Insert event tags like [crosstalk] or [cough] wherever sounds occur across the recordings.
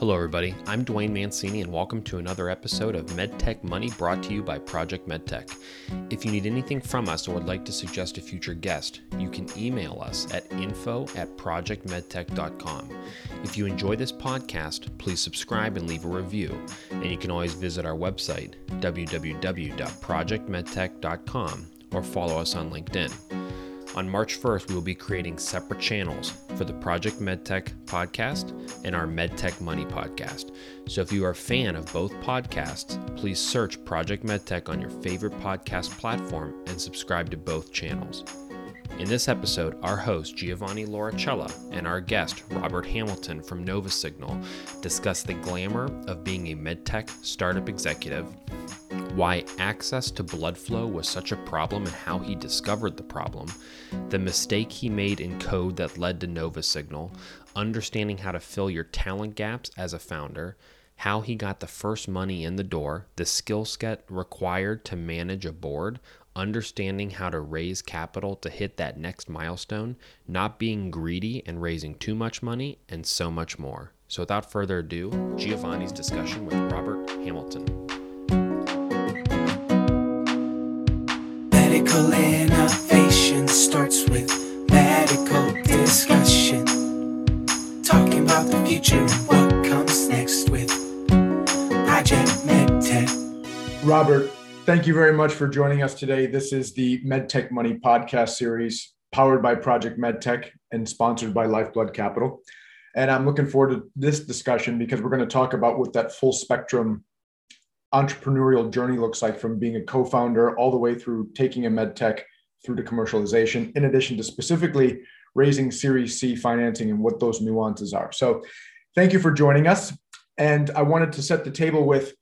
Hello, everybody. I'm Dwayne Mancini, and welcome to another episode of MedTech Money brought to you by Project MedTech. If you need anything from us or would like to suggest a future guest, you can email us at info at projectmedtech.com. If you enjoy this podcast, please subscribe and leave a review. And you can always visit our website, www.projectmedtech.com, or follow us on LinkedIn. On March 1st, we will be creating separate channels for the Project MedTech podcast and our MedTech Money podcast. So if you are a fan of both podcasts, please search Project MedTech on your favorite podcast platform and subscribe to both channels. In this episode, our host Giovanni Lauricella and our guest Robert Hamilton from NovaSignal discuss the glamour of being a medtech startup executive, why access to blood flow was such a problem and how he discovered the problem, the mistake he made in code that led to NovaSignal, understanding how to fill your talent gaps as a founder, how he got the first money in the door, the skill set required to manage a board, understanding how to raise capital to hit that next milestone, not being greedy and raising too much money, and so much more. So, without further ado, Giovanni's discussion with Robert Hamilton. Medical innovation starts with medical discussion. Talking about the future and what comes next with Project MedTech. Robert, thank you very much for joining us today. This is the MedTech Money podcast series powered by Project MedTech and sponsored by Lifeblood Capital. And I'm looking forward to this discussion because we're going to talk about what that full spectrum entrepreneurial journey looks like from being a co-founder all the way through taking a med tech through to commercialization in addition to specifically raising series c financing and what those nuances are. So thank you for joining us. And i wanted to set the table with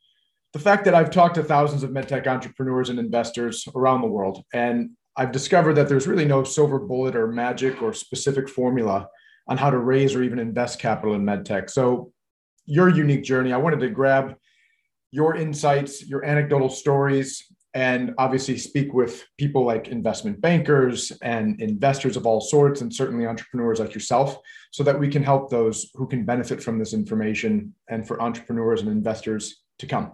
the fact that i've talked to thousands of medtech entrepreneurs and investors around the world and i've discovered that there's really no silver bullet or magic or specific formula on how to raise or even invest capital in medtech so your unique journey i wanted to grab your insights, your anecdotal stories, and obviously speak with people like investment bankers and investors of all sorts, and certainly entrepreneurs like yourself, so that we can help those who can benefit from this information and for entrepreneurs and investors to come.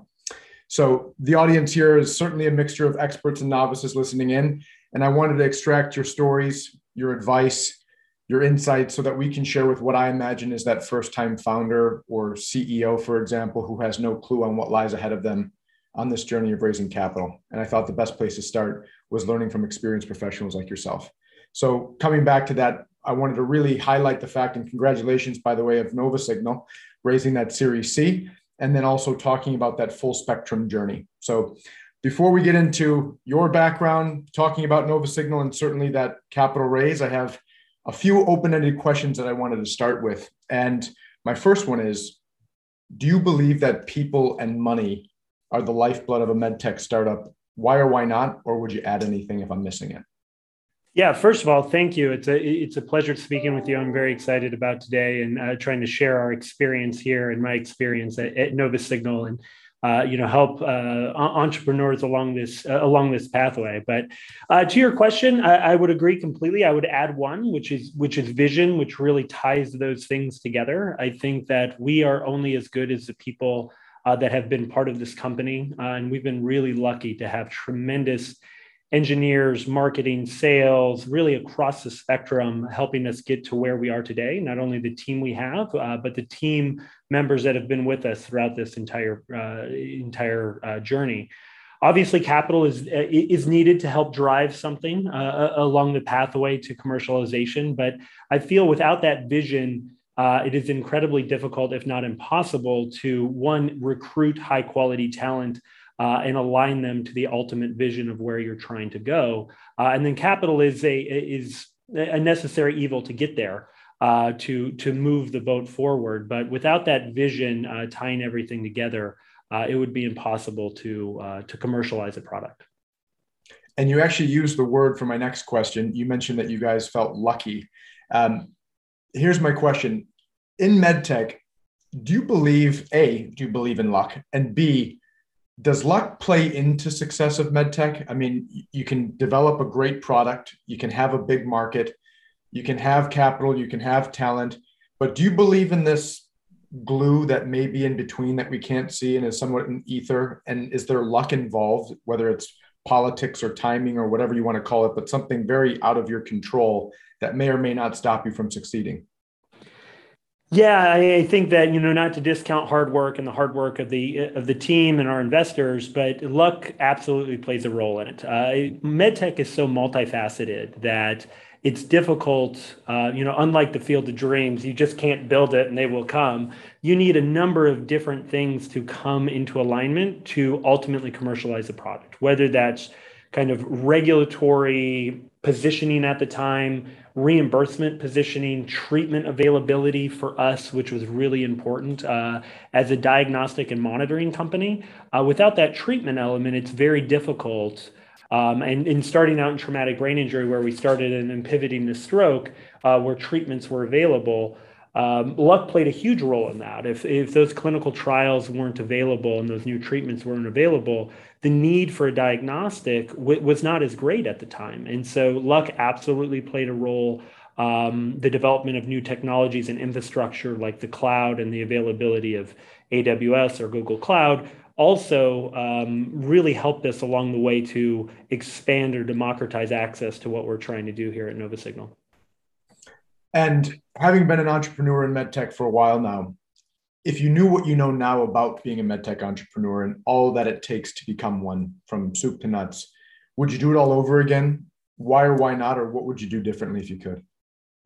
So, the audience here is certainly a mixture of experts and novices listening in. And I wanted to extract your stories, your advice, your insights so that we can share with what I imagine is that first time founder or CEO, for example, who has no clue on what lies ahead of them on this journey of raising capital. And I thought the best place to start was learning from experienced professionals like yourself. So, coming back to that, I wanted to really highlight the fact and congratulations, by the way, of Nova Signal raising that Series C, and then also talking about that full spectrum journey. So, before we get into your background, talking about Nova Signal and certainly that capital raise, I have a few open-ended questions that I wanted to start with. And my first one is, do you believe that people and money are the lifeblood of a medtech startup? Why or why not? Or would you add anything if I'm missing it? Yeah, first of all, thank you. It's a it's a pleasure speaking with you. I'm very excited about today and uh, trying to share our experience here and my experience at, at NovaSignal and uh, you know help uh, entrepreneurs along this uh, along this pathway. But uh, to your question I, I, would agree completely. I would add one which is which is vision which really ties those things together. I think that we are only as good as the people uh, that have been part of this company and we've been really lucky to have tremendous engineers, marketing, sales, really across the spectrum, helping us get to where we are today. Not only the team we have, uh, but the team members that have been with us throughout this entire uh, entire uh, journey. Obviously, capital is is needed to help drive something uh, along the pathway to commercialization. But I feel without that vision. Uh, it is incredibly difficult, if not impossible, to one recruit high quality talent uh, and align them to the ultimate vision of where you're trying to go. Uh, and then capital is a is a necessary evil to get there. Uh, to to move the boat forward, but without that vision uh, tying everything together, uh, it would be impossible to uh, to commercialize a product. And you actually used the word for my next question. You mentioned that you guys felt lucky. Um, here's my question: In medtech, do you believe a do you believe in luck, and b does luck play into success of medtech? I mean, you can develop a great product, you can have a big market, you can have capital, you can have talent, but do you believe in this glue that may be in between that we can't see and is somewhat in ether? And is there luck involved, whether it's politics or timing or whatever you want to call it, but something very out of your control that may or may not stop you from succeeding? Yeah, I think that you know not to discount hard work and the hard work of the of the team and our investors, but luck absolutely plays a role in it. Uh, MedTech is so multifaceted that it's difficult. Uh, you know, unlike the field of dreams, you just can't build it and they will come. You need a number of different things to come into alignment to ultimately commercialize the product, whether that's kind of regulatory positioning at the time, reimbursement positioning, treatment availability for us, which was really important uh, as a diagnostic and monitoring company. Uh, without that treatment element, it's very difficult um, and in starting out in traumatic brain injury, where we started and then pivoting to stroke, uh, where treatments were available, um, luck played a huge role in that. If, if those clinical trials weren't available and those new treatments weren't available, the need for a diagnostic w- was not as great at the time. And so luck absolutely played a role. Um, the development of new technologies and infrastructure like the cloud and the availability of AWS or Google Cloud also um, really helped us along the way to expand or democratize access to what we're trying to do here at NovaSignal. And having been an entrepreneur in medtech for a while now, if you knew what you know now about being a medtech entrepreneur and all that it takes to become one from soup to nuts, would you do it all over again? Why or why not? Or what would you do differently if you could?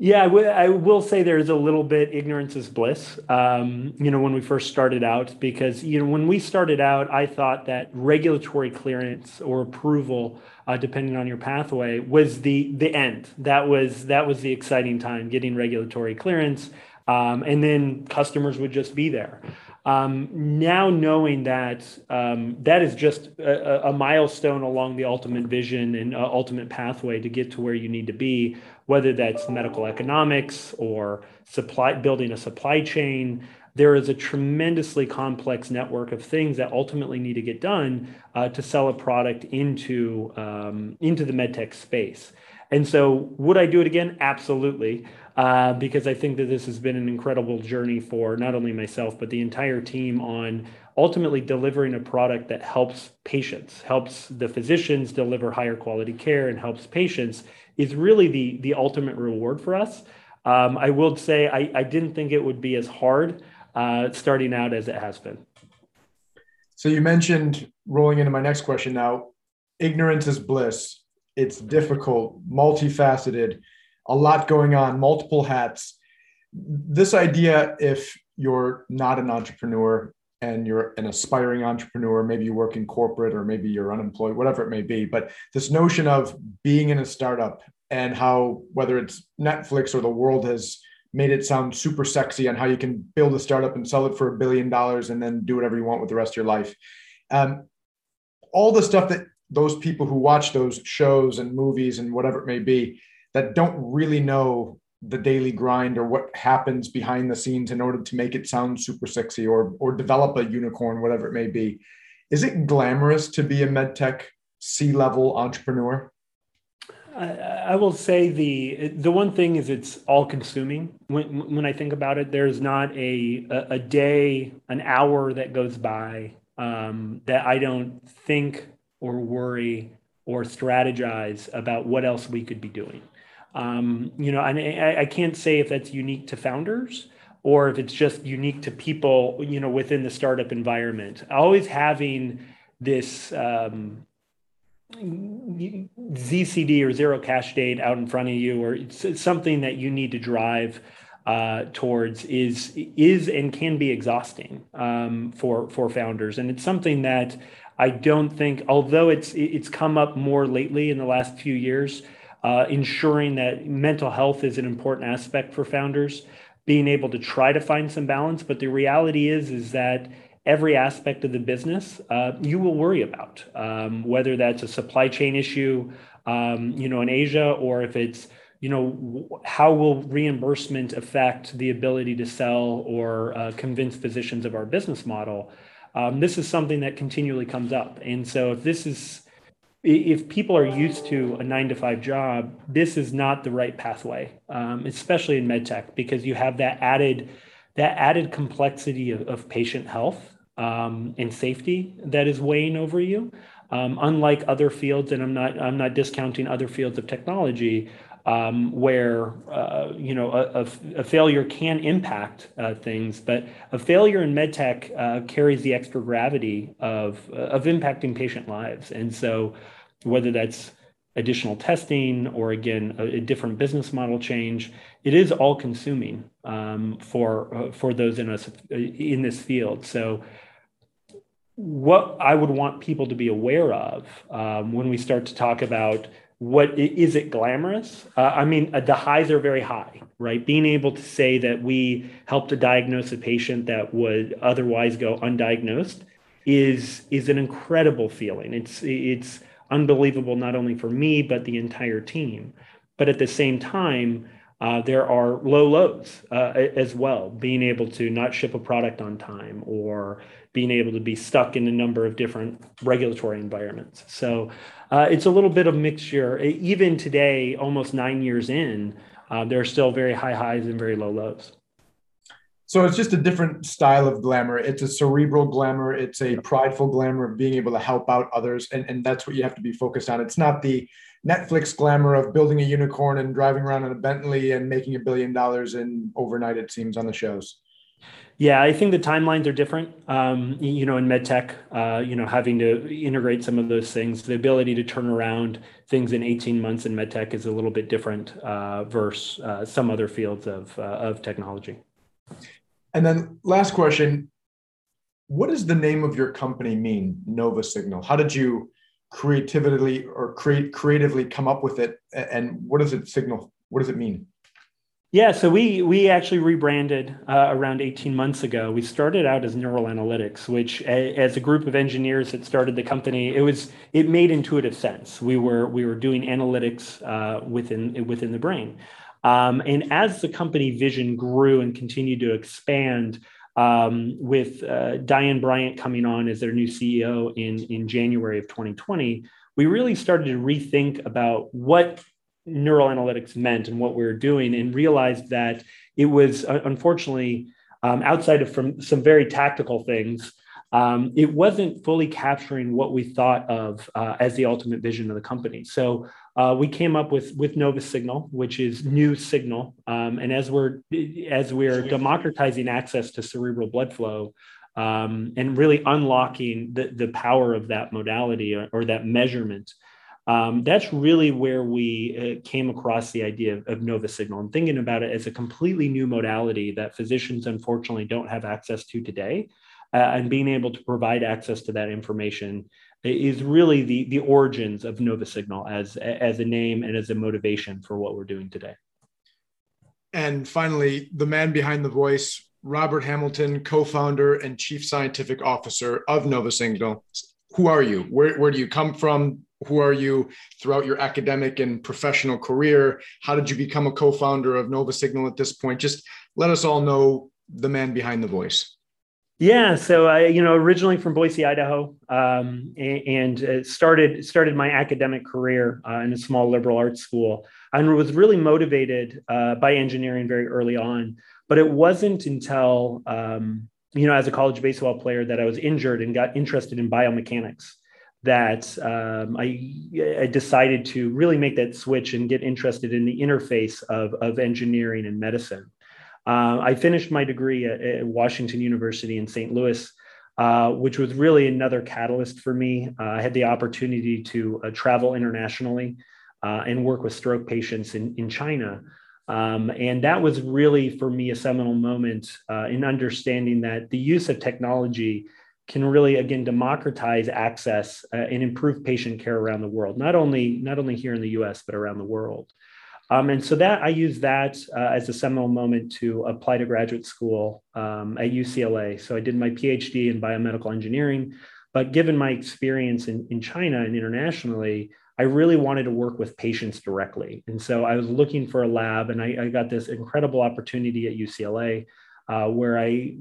Yeah, I, w- I will say there's a little bit ignorance is bliss. Um, you know, when we first started out, because you know when we started out, I thought that regulatory clearance or approval, uh, depending on your pathway, was the the end. That was that was the exciting time, getting regulatory clearance, um, and then customers would just be there. Um, now knowing that um, that is just a, a, milestone along the ultimate vision and uh, ultimate pathway to get to where you need to be, whether that's medical economics or supply building a supply chain. There is a tremendously complex network of things that ultimately need to get done uh, to sell a product into um, into the medtech space. And so, would I do it again? Absolutely, uh, because I think that this has been an incredible journey for not only myself but the entire team on ultimately delivering a product that helps patients, helps the physicians deliver higher quality care, and helps patients is really the the ultimate reward for us. Um, I will say I, I didn't think it would be as hard uh, starting out as it has been. So you mentioned rolling into my next question now. Ignorance is bliss. It's difficult, multifaceted, a lot going on, multiple hats. This idea, if you're not an entrepreneur and you're an aspiring entrepreneur, maybe you work in corporate or maybe you're unemployed, whatever it may be. But this notion of being in a startup and how, whether it's Netflix or the world has made it sound super sexy on how you can build a startup and sell it for a billion dollars and then do whatever you want with the rest of your life. Um, all the stuff that those people who watch those shows and movies and whatever it may be that don't really know the daily grind or what happens behind the scenes in order to make it sound super sexy or or develop a unicorn whatever it may be is it glamorous to be a medtech c-level entrepreneur I, will say the the one thing is it's all consuming. When when I think about it, there's not a a, a day, an hour that goes by um, that I don't think or worry or strategize about what else we could be doing. Um, you know, and I, I can't say if that's unique to founders or if it's just unique to people, you know, within the startup environment. Always having this um, ZCD or zero cash date out in front of you, or it's something that you need to drive uh, towards is is and can be exhausting um, for for founders, and it's something that I don't think, although it's it's come up more lately in the last few years uh, ensuring that mental health is an important aspect for founders, being able to try to find some balance. But the reality is, is that every aspect of the business uh, you will worry about, um, whether that's a supply chain issue, um, you know, in Asia, or if it's you know how will reimbursement affect the ability to sell or uh, convince physicians of our business model um, this is something that continually comes up and so if this is if people are used to a nine to five job, this is not the right pathway, um, especially in medtech, because you have that added that added complexity of, of patient health um, and safety that is weighing over you. Um, unlike other fields, and I'm not I'm not discounting other fields of technology, um, where uh, you know a, a, failure can impact uh, things, but a failure in medtech uh, carries the extra gravity of uh, of impacting patient lives, and so whether that's additional testing or again a, a different business model change, it is all consuming um, for uh, for those in us uh, in this field. So what I would want people to be aware of um, when we start to talk about what is it glamorous? Uh, I mean, uh, the highs are very high, right? Being able to say that we helped to diagnose a patient that would otherwise go undiagnosed is is an incredible feeling. It's it's unbelievable not only for me but the entire team. But at the same time, uh, there are low lows uh, as well. Being able to not ship a product on time or being able to be stuck in a number of different regulatory environments. So uh, it's a little bit of mixture. Even today, almost nine years in, uh, there are still very high highs and very low lows. So it's just a different style of glamour. It's a cerebral glamour. It's a prideful glamour of being able to help out others. And, and that's what you have to be focused on. It's not the Netflix glamour of building a unicorn and driving around in a Bentley and making a billion dollars in overnight, it seems, on the shows. Yeah, I think the timelines are different. Um, you know, in medtech, uh, you know, having to integrate some of those things, the ability to turn around things in 18 months in medtech is a little bit different uh, versus uh, some other fields of, uh, of technology. And then last question, what does the name of your company mean, Nova Signal? How did you creatively or create creatively come up with it? And what does it signal? What does it mean? Yeah, so we we actually rebranded uh, around 18 months ago. We started out as Neural Analytics, which a, as a group of engineers that started the company, it was it made intuitive sense. We were we were doing analytics uh, within within the brain, um, and as the company vision grew and continued to expand, um, with uh, Diane Bryant coming on as their new CEO in in January of 2020, we really started to rethink about what neural analytics meant and what we were doing, and realized that it was uh, unfortunately um, outside of from some very tactical things. Um, it wasn't fully capturing what we thought of uh, as the ultimate vision of the company. So uh, we came up with with Nova Signal, which is new signal. Um, and as we're as we're democratizing access to cerebral blood flow um, and really unlocking the, the power of that modality or, or that measurement, um, that's really where we uh, came across the idea of, of, Nova Signal and thinking about it as a completely new modality that physicians unfortunately don't have access to today. Uh, and being able to provide access to that information is really the, the origins of Nova Signal as, as a name and as a motivation for what we're doing today. And finally, the man behind the voice, Robert Hamilton, co founder and chief scientific officer of Nova Signal. Who are you? Where, where do you come from? Who are you throughout your academic and professional career? How did you become a co-founder of Nova Signal at this point? Just let us all know the man behind the voice. Yeah, so I, you know, originally from Boise, Idaho, um, and, and started started my academic career uh, in a small liberal arts school, and was really motivated uh, by engineering very early on. But it wasn't until um, you know, as a college baseball player, that I was injured and got interested in biomechanics that um, I, I, decided to really make that switch and get interested in the interface of, of engineering and medicine. Uh, I finished my degree at, at, Washington University in St. Louis, uh, which was really another catalyst for me. Uh, I had the opportunity to uh, travel internationally uh, and work with stroke patients in, in China. Um, and that was really for me a seminal moment uh, in understanding that the use of technology can really again democratize access uh, and improve patient care around the world not only not only here in the us but around the world. Um, and so that i use that uh, as a seminal moment to apply to graduate school um, at ucla so i did my phd in biomedical engineering but given my experience in, in china and internationally i really wanted to work with patients directly. And so i was looking for a lab and i, I got this incredible opportunity at ucla uh, where I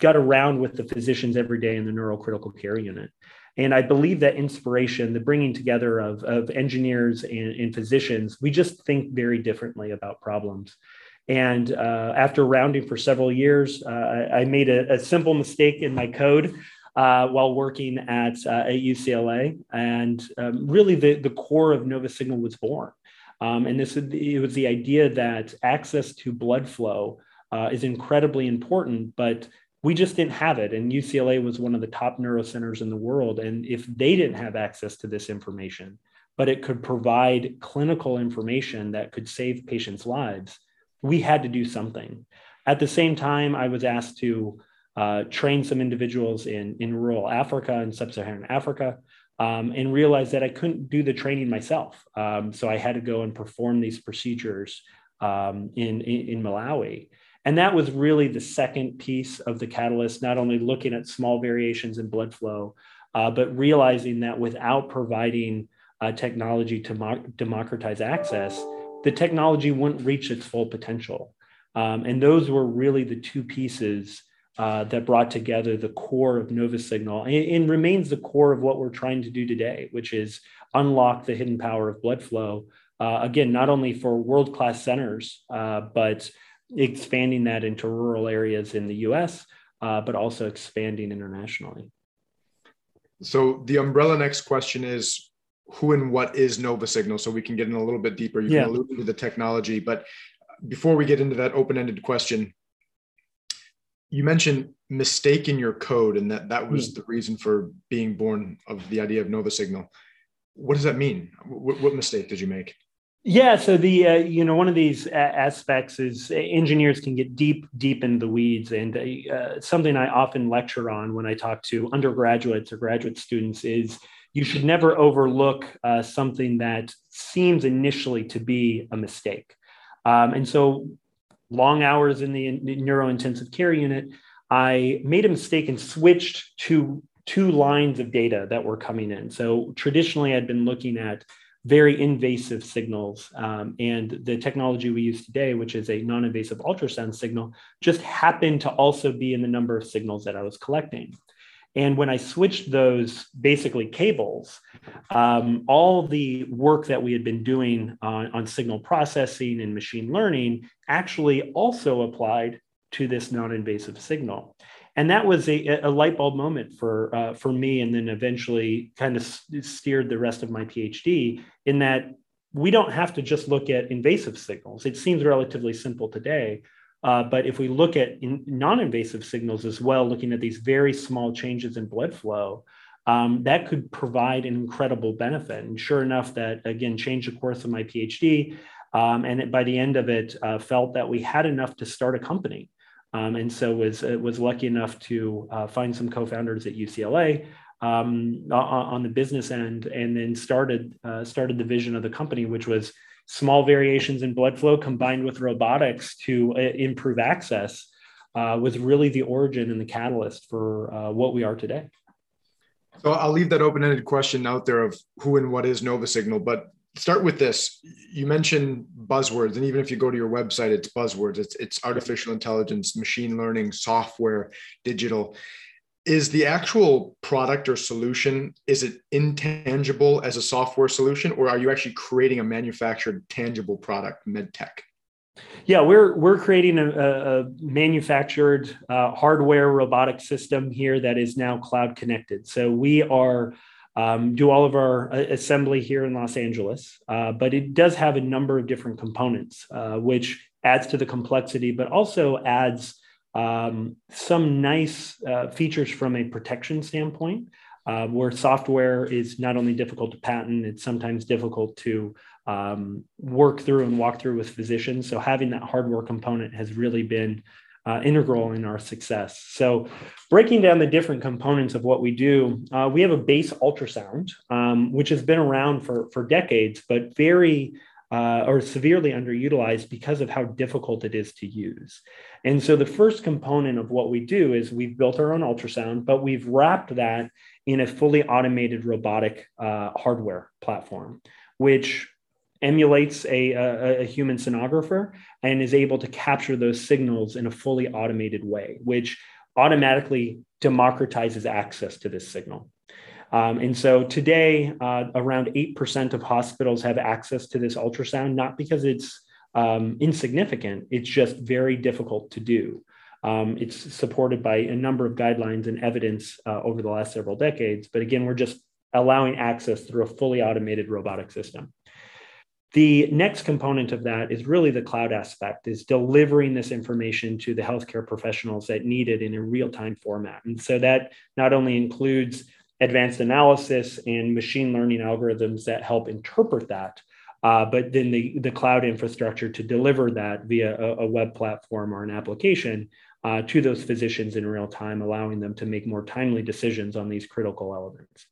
got around with the physicians every day in the neurocritical care unit. And I believe that inspiration, the bringing together of, of engineers and, and physicians, we just think very differently about problems. And uh, after rounding for several years, uh, I, I, made a, a, simple mistake in my code uh, while working at, uh, at UCLA. And um, really, the, the core of Nova Signal was born. Um, and this it was the idea that access to blood flow uh, is incredibly important, but we just didn't have it. And UCLA was one of the top neurocenters in the world. And if they didn't have access to this information, but it could provide clinical information that could save patients' lives, we had to do something. At the same time, I was asked to uh, train some individuals in, in rural Africa and sub Saharan Africa um, and realized that I couldn't do the training myself. Um, so I had to go and perform these procedures um, in, in, in, Malawi. And that was really the second piece of the catalyst, not only looking at small variations in blood flow, uh, but realizing that without providing uh, technology to mo- democratize access, the technology wouldn't reach its full potential. Um, and those were really the two pieces uh, that brought together the core of Nova Signal and, and, remains the core of what we're trying to do today, which is unlock the hidden power of blood flow. Uh, again, not only for world class centers, uh, but expanding that into rural areas in the US, uh, but also expanding internationally. So, the umbrella next question is who and what is Nova Signal? So, we can get in a little bit deeper. You yeah. can allude to the technology, but before we get into that open ended question, you mentioned mistake in your code and that that was mm. the reason for being born of the idea of nova signal what does that mean what, what mistake did you make yeah so the uh, you know one of these aspects is engineers can get deep deep in the weeds and uh, something i often lecture on when i talk to undergraduates or graduate students is you should never overlook uh, something that seems initially to be a mistake um, and so long hours in the neuro intensive care unit, I made a mistake and switched to two lines of data that were coming in. So traditionally, I'd been looking at very invasive signals. Um, and the technology we use today, which is a non invasive ultrasound signal, just happened to also be in the number of signals that I was collecting. And when I switched those basically cables, um, all the work that we had been doing on, on signal processing and machine learning actually also applied to this non-invasive signal. And that was a, a light bulb moment for, uh, for me, and then eventually kind of steered the rest of my PhD in that we don't have to just look at invasive signals. It seems relatively simple today, uh, but if we look at non-invasive signals as well, looking at these very small changes in blood flow, um, that could provide an incredible benefit. And sure enough, that again changed the course of my PhD. Um, and it, by the end of it, uh, felt that we had enough to start a company. Um, and so was uh, was lucky enough to uh, find some co-founders at UCLA um, on the business end, and then started uh, started the vision of the company, which was small variations in blood flow combined with robotics to uh, improve access uh, was really the origin and the catalyst for what we are today. So I'll leave that open-ended question out there of who and what is Nova Signal, but start with this. You mentioned buzzwords, and even if you go to your website, it's buzzwords. It's it's artificial intelligence, machine learning, software, digital is the actual product or solution is it intangible as a software solution or are you actually creating a manufactured tangible product medtech yeah we're we're creating a, a manufactured uh, hardware robotic system here that is now cloud connected so we are um, do all of our uh, assembly here in los angeles uh, but it does have a number of different components uh, which adds to the complexity but also adds um, some nice uh, features from a protection standpoint, uh, where software is not only difficult to patent, it's sometimes difficult to um, work through and walk through with physicians. So having that hardware component has really been uh, integral in our success. So, breaking down the different components of what we do, uh, we have a base ultrasound, um, which has been around for, for decades, but very uh, or severely underutilized because of how difficult it is to use. And so the first component of what we do is we've built our own ultrasound, but we've wrapped that in a fully automated robotic uh, hardware platform, which emulates a, a, a, human sonographer and is able to capture those signals in a fully automated way, which automatically democratizes access to this signal. Um, and so today, uh, around 8% of hospitals have access to this ultrasound, not because it's um, insignificant. It's just very difficult to do. Um, it's supported by a number of guidelines and evidence uh, over the last several decades. But again, we're just allowing access through a fully automated robotic system. The next component of that is really the cloud aspect, is delivering this information to the healthcare professionals that need it in a real-time format. And so that not only includes advanced analysis and machine learning algorithms that help interpret that, uh, but then the, the cloud infrastructure to deliver that via a, a web platform or an application uh, to those physicians in real time, allowing them to make more timely decisions on these critical elements.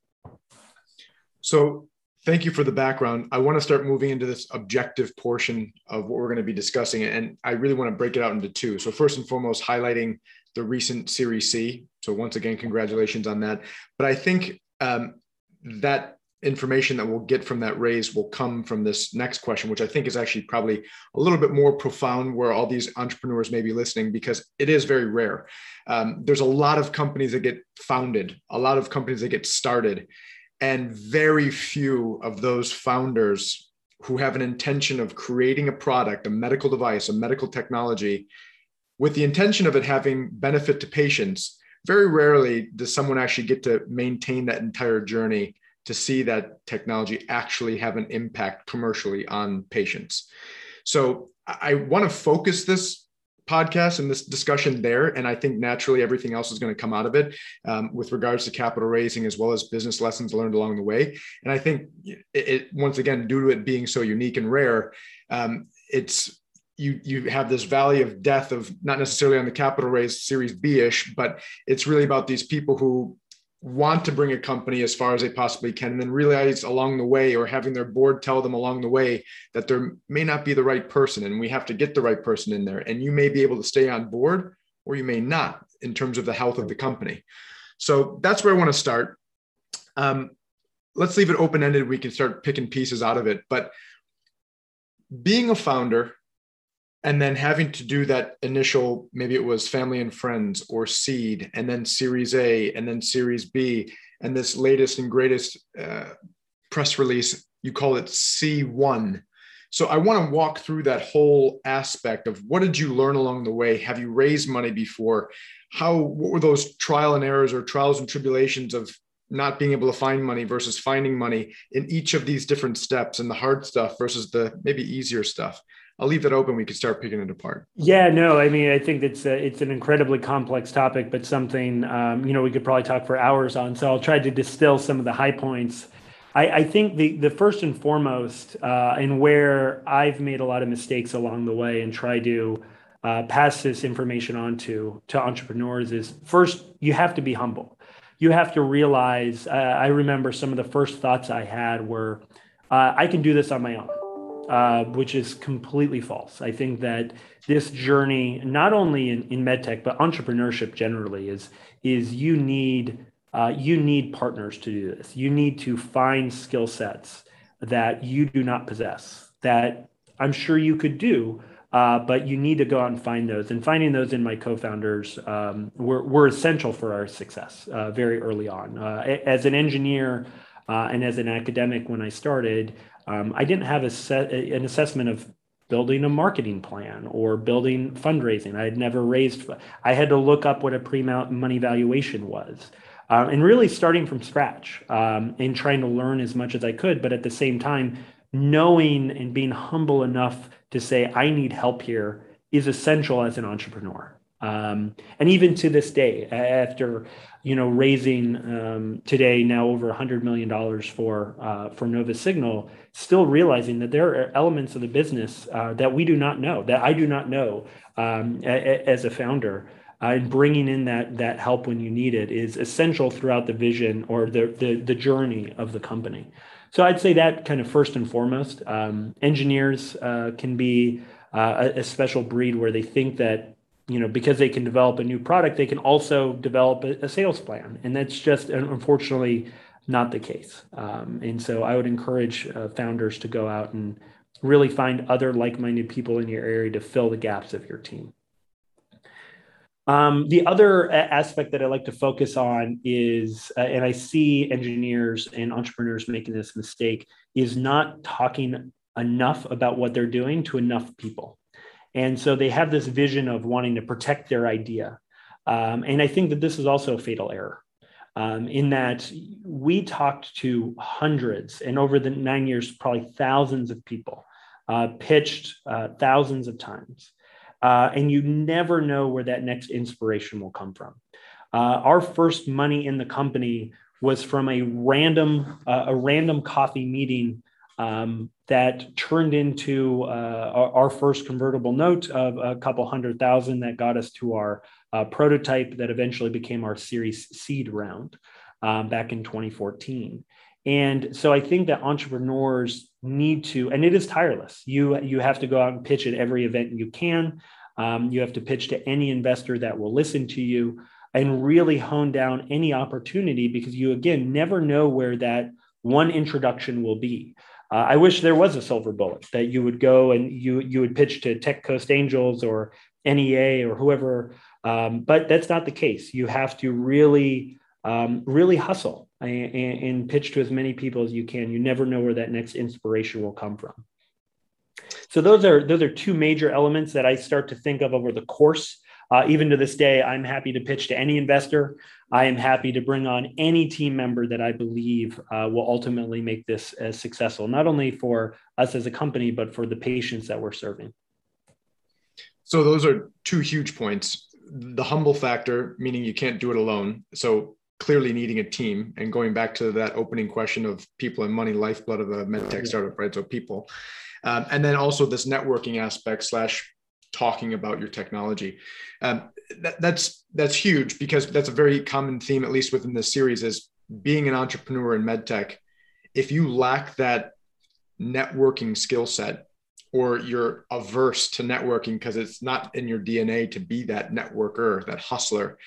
So, thank you for the background. I want to start moving into this objective portion of what we're going to be discussing. And I really want to break it out into two. So, first and foremost, highlighting the recent Series C. So, once again, congratulations on that. But I think um, that information that we'll get from that raise will come from this next question, which I think is actually probably a little bit more profound where all these entrepreneurs may be listening because it is very rare. Um, there's a lot of companies that get founded, a lot of companies that get started, and very few of those founders who have an intention of creating a product, a medical device, a medical technology, with the intention of it having benefit to patients. Very rarely does someone actually get to maintain that entire journey to see that technology actually have an impact commercially on patients. So I want to focus this podcast and this discussion there. And I think naturally everything else is going to come out of it um, with regards to capital raising as well as business lessons learned along the way. And I think it, it once again, due to it being so unique and rare, um, it's you you have this valley of death of not necessarily on the capital raise series b-ish but it's really about these people who want to bring a company as far as they possibly can and then realize along the way or having their board tell them along the way that there may not be the right person and we have to get the right person in there. And you may be able to stay on board or you may not in terms of the health of the company. So that's where i want to start. Um, let's leave it open-ended. We can start picking pieces out of it. But being a founder and then having to do that initial maybe it was family and friends or seed and then series a and then series b and this latest and greatest uh, press release you call it c1 so i want to walk through that whole aspect of what did you learn along the way? Have you raised money before? How what were those trial and errors or trials and tribulations of not being able to find money versus finding money in each of these different steps and the hard stuff versus the maybe easier stuff I'll leave that open. We could start picking it apart. Yeah, no, I mean, I think it's a, it's an incredibly complex topic, but something um, you know we could probably talk for hours on. So I'll try to distill some of the high points. I, I think the the first and foremost, uh, and where I've made a lot of mistakes along the way, and try to uh, pass this information on to to entrepreneurs is first you have to be humble. You have to realize. Uh, I remember some of the first thoughts I had were, uh, I can do this on my own uh, which is completely false. I think that this journey, not only in, in medtech but entrepreneurship generally, is is you need uh, you need partners to do this. You need to find skill sets that you do not possess that I'm sure you could do, uh, but you need to go out and find those. And finding those in my co-founders um, were, were essential for our success uh, very early on. Uh, as an engineer uh, and as an academic, when I started, um, I didn't have a set, an assessment of building a marketing plan or building fundraising. I had never raised, I had to look up what a pre money valuation was. Um, and really starting from scratch um, and trying to learn as much as I could, but at the same time, knowing and being humble enough to say, I need help here is essential as an entrepreneur. Um, and even to this day, after you know raising um, today now over 100 million dollars for uh, for Nova Signal, still realizing that there are elements of the business uh, that we do not know, that I do not know um, a, a, as a founder. Uh, and bringing in that that help when you need it is essential throughout the vision or the the, the journey of the company. So I'd say that kind of first and foremost. Um, engineers uh, can be uh, a, a special breed where they think that you know because they can develop a new product they can also develop a, a sales plan. And that's just unfortunately not the case. Um, and so i would encourage uh, founders to go out and really find other like-minded people in your area to fill the gaps of your team. Um, the other aspect that I like to focus on is, uh, and I see engineers and entrepreneurs making this mistake, is not talking enough about what they're doing to enough people. And so they have this vision of wanting to protect their idea. Um, and I think that this is also a fatal error um, in that we talked to hundreds and over the nine years, probably thousands of people, uh, pitched uh, thousands of times. Uh, and you never know where that next inspiration will come from. Uh, our first money in the company was from a random uh, a random coffee meeting um, that turned into uh, our, our, first convertible note of a couple hundred thousand that got us to our uh, prototype that eventually became our Series Seed round um, back in 2014. And so I think that entrepreneurs need to, and it is tireless. You you have to go out and pitch at every event you can. Um, you have to pitch to any investor that will listen to you and really hone down any opportunity because you again never know where that one introduction will be. Uh, I wish there was a silver bullet that you would go and you you would pitch to Tech Coast Angels or NEA or whoever, um, but that's not the case. You have to really um, really hustle and, and pitch to as many people as you can. You never know where that next inspiration will come from. So those are those are two major elements that I start to think of over the course uh, even to this day, I'm happy to pitch to any investor. I am happy to bring on any team member that I believe uh, will ultimately make this as successful, not only for us as a company, but for the patients that we're serving. So, those are two huge points. The humble factor, meaning you can't do it alone. So, clearly needing a team and going back to that opening question of people and money lifeblood of a medtech startup right so people um, and then also this networking aspect slash talking about your technology. Um, that, that's that's huge because that's a very common theme, at least within this series, is being an entrepreneur in medtech. If you lack that networking skill set, or you're averse to networking because it's not in your DNA to be that networker, that hustler,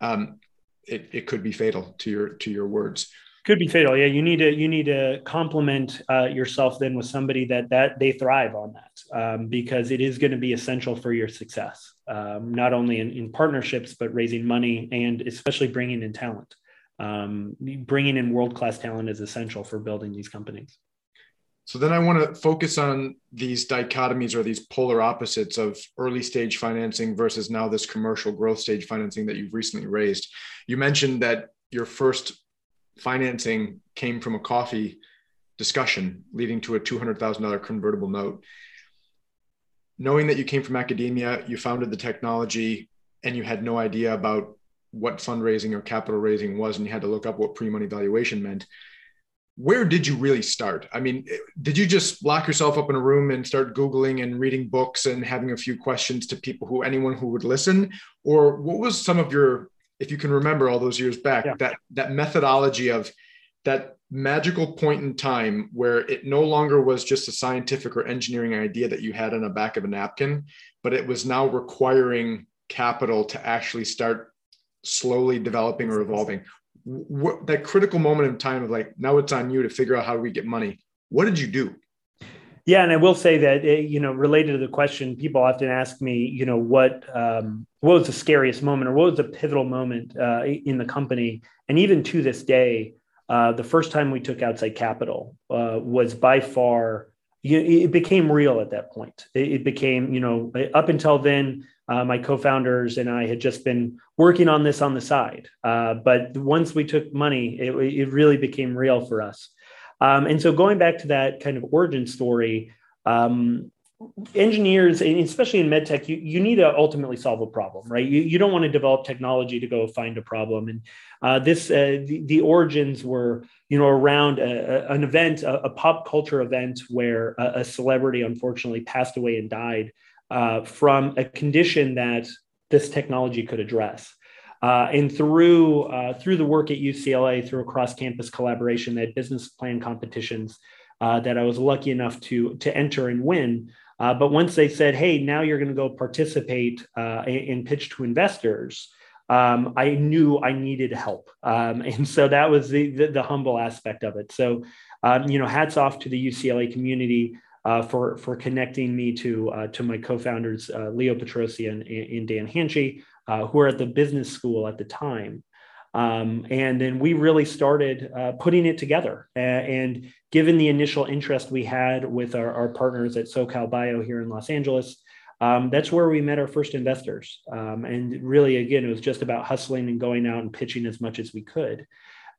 um, it, it could be fatal to your to your words could be fatal. Yeah, you need to you need to complement uh, yourself then with somebody that that they thrive on that um, because it is going to be essential for your success, um, not only in, in, partnerships but raising money and especially bringing in talent. Um, bringing in world class talent is essential for building these companies. So then I want to focus on these dichotomies or these polar opposites of early stage financing versus now this commercial growth stage financing that you've recently raised. You mentioned that your first financing came from a coffee discussion leading to a $200,000 convertible note. Knowing that you came from academia, you founded the technology, and you had no idea about what fundraising or capital raising was, and you had to look up what pre money valuation meant. Where did you really start? I mean, did you just lock yourself up in a room and start Googling and reading books and having a few questions to people who, anyone who would listen? Or what was some of your if you can remember all those years back, yeah. that that methodology of that magical point in time where it no longer was just a scientific or engineering idea that you had on the back of a napkin, but it was now requiring capital to actually start slowly developing or evolving. What, that critical moment in time of like, now it's on you to figure out how do we get money. What did you do? Yeah, and I will say that eh, you know, related to the question, people often ask me, you know, what um, what was the scariest moment or what was the pivotal moment uh, in the company, and even to this day, uh, the first time we took outside capital uh, was by far it became real at that point. It became, you know, up until then, uh, my co-founders and I had just been working on this on the side. Uh, but once we took money, it, it really became real for us. Um, and so going back to that kind of origin story, um, engineers, especially in medtech, you, you need to ultimately solve a problem, right? You, you don't want to develop technology to go find a problem. And uh, this, uh, the, the, origins were, you know, around a, a, an event, a, a, pop culture event where a, a, celebrity unfortunately passed away and died uh, from a condition that this technology could address. Uh, and through uh, through the work at UCLA, through a cross campus collaboration, they had business plan competitions uh, that I was lucky enough to to enter and win. Uh, but once they said, "Hey, now you're going to go participate uh, and pitch to investors," um, I knew I needed help, um, and so that was the, the, the humble aspect of it. So, um, you know, hats off to the UCLA community. Uh, for for connecting me to uh, to my co-founders uh, Leo Petrosi and, and Dan Hanchey, uh, who were at the business school at the time. Um, and then we really started uh, putting it together. and given the initial interest we had with our, our partners at SoCal Bio here in Los Angeles, um, that's where we met our first investors. Um, and really, again, it was just about hustling and going out and pitching as much as we could.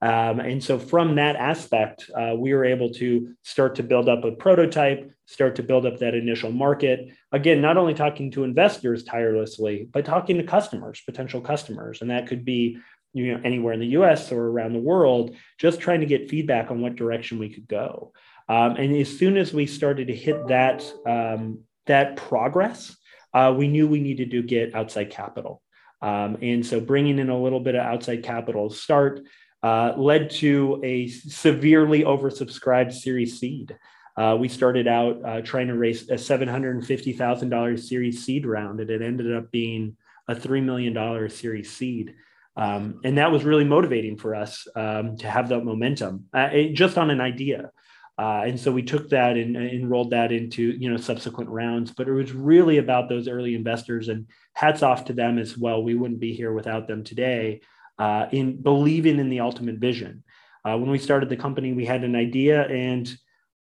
Um, and so, from that aspect, uh, we were able to start to build up a prototype, start to build up that initial market. Again, not only talking to investors tirelessly, but talking to customers, potential customers. And that could be you know, anywhere in the US or around the world, just trying to get feedback on what direction we could go. Um, and as soon as we started to hit that, um, that progress, uh, we knew we needed to get outside capital. Um, and so bringing in a little bit of outside capital start uh, led to a severely oversubscribed Series Seed. Uh, we started out uh, trying to raise a $750,000 Series Seed round, and it ended up being a $3 million Series Seed. Um, and that was really motivating for us um, to have that momentum uh, it, just on an idea. Uh, and so we took that and, and rolled that into you know subsequent rounds. But it was really about those early investors, and hats off to them as well. We wouldn't be here without them today uh, in believing in the ultimate vision. Uh, when we started the company, we had an idea and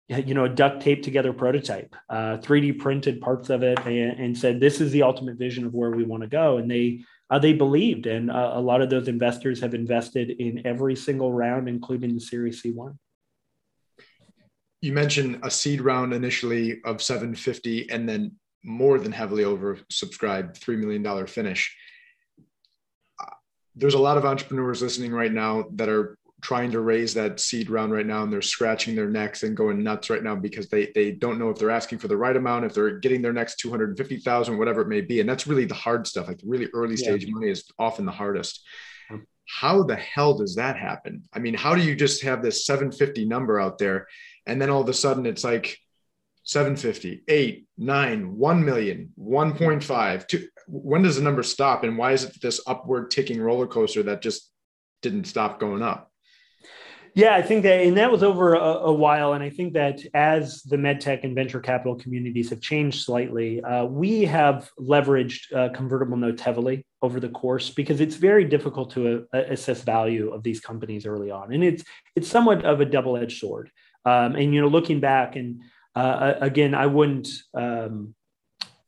you know a duct tape together prototype, 3D uh, printed parts of it, and, and, said this is the ultimate vision of where we want to go. And they uh, they believed, and uh, a lot of those investors have invested in every single round, including the Series C1. You mentioned a seed round initially of 750, and then more than heavily oversubscribed, three million dollar finish there's a lot of entrepreneurs listening right now that are trying to raise that seed round right now and they're scratching their necks and going nuts right now because they they don't know if they're asking for the right amount if they're getting their next 250,000 whatever it may be. And that's really the hard stuff. Like really early stage yeah. money is often the hardest. How the hell does that happen? I mean how do you just have this 750 number out there and then all of a sudden it's like 750 8 9 1 million 1.5 2 when does the number stop and why is it this upward ticking roller coaster that just didn't stop going up? Yeah i think that and that was over a, a while and i think that as the medtech and venture capital communities have changed slightly uh, we have leveraged uh, convertible notes heavily over the course because it's very difficult to uh, assess value of these companies early on and it's it's somewhat of a double-edged sword. Um, and you know looking back and uh, again i wouldn't um,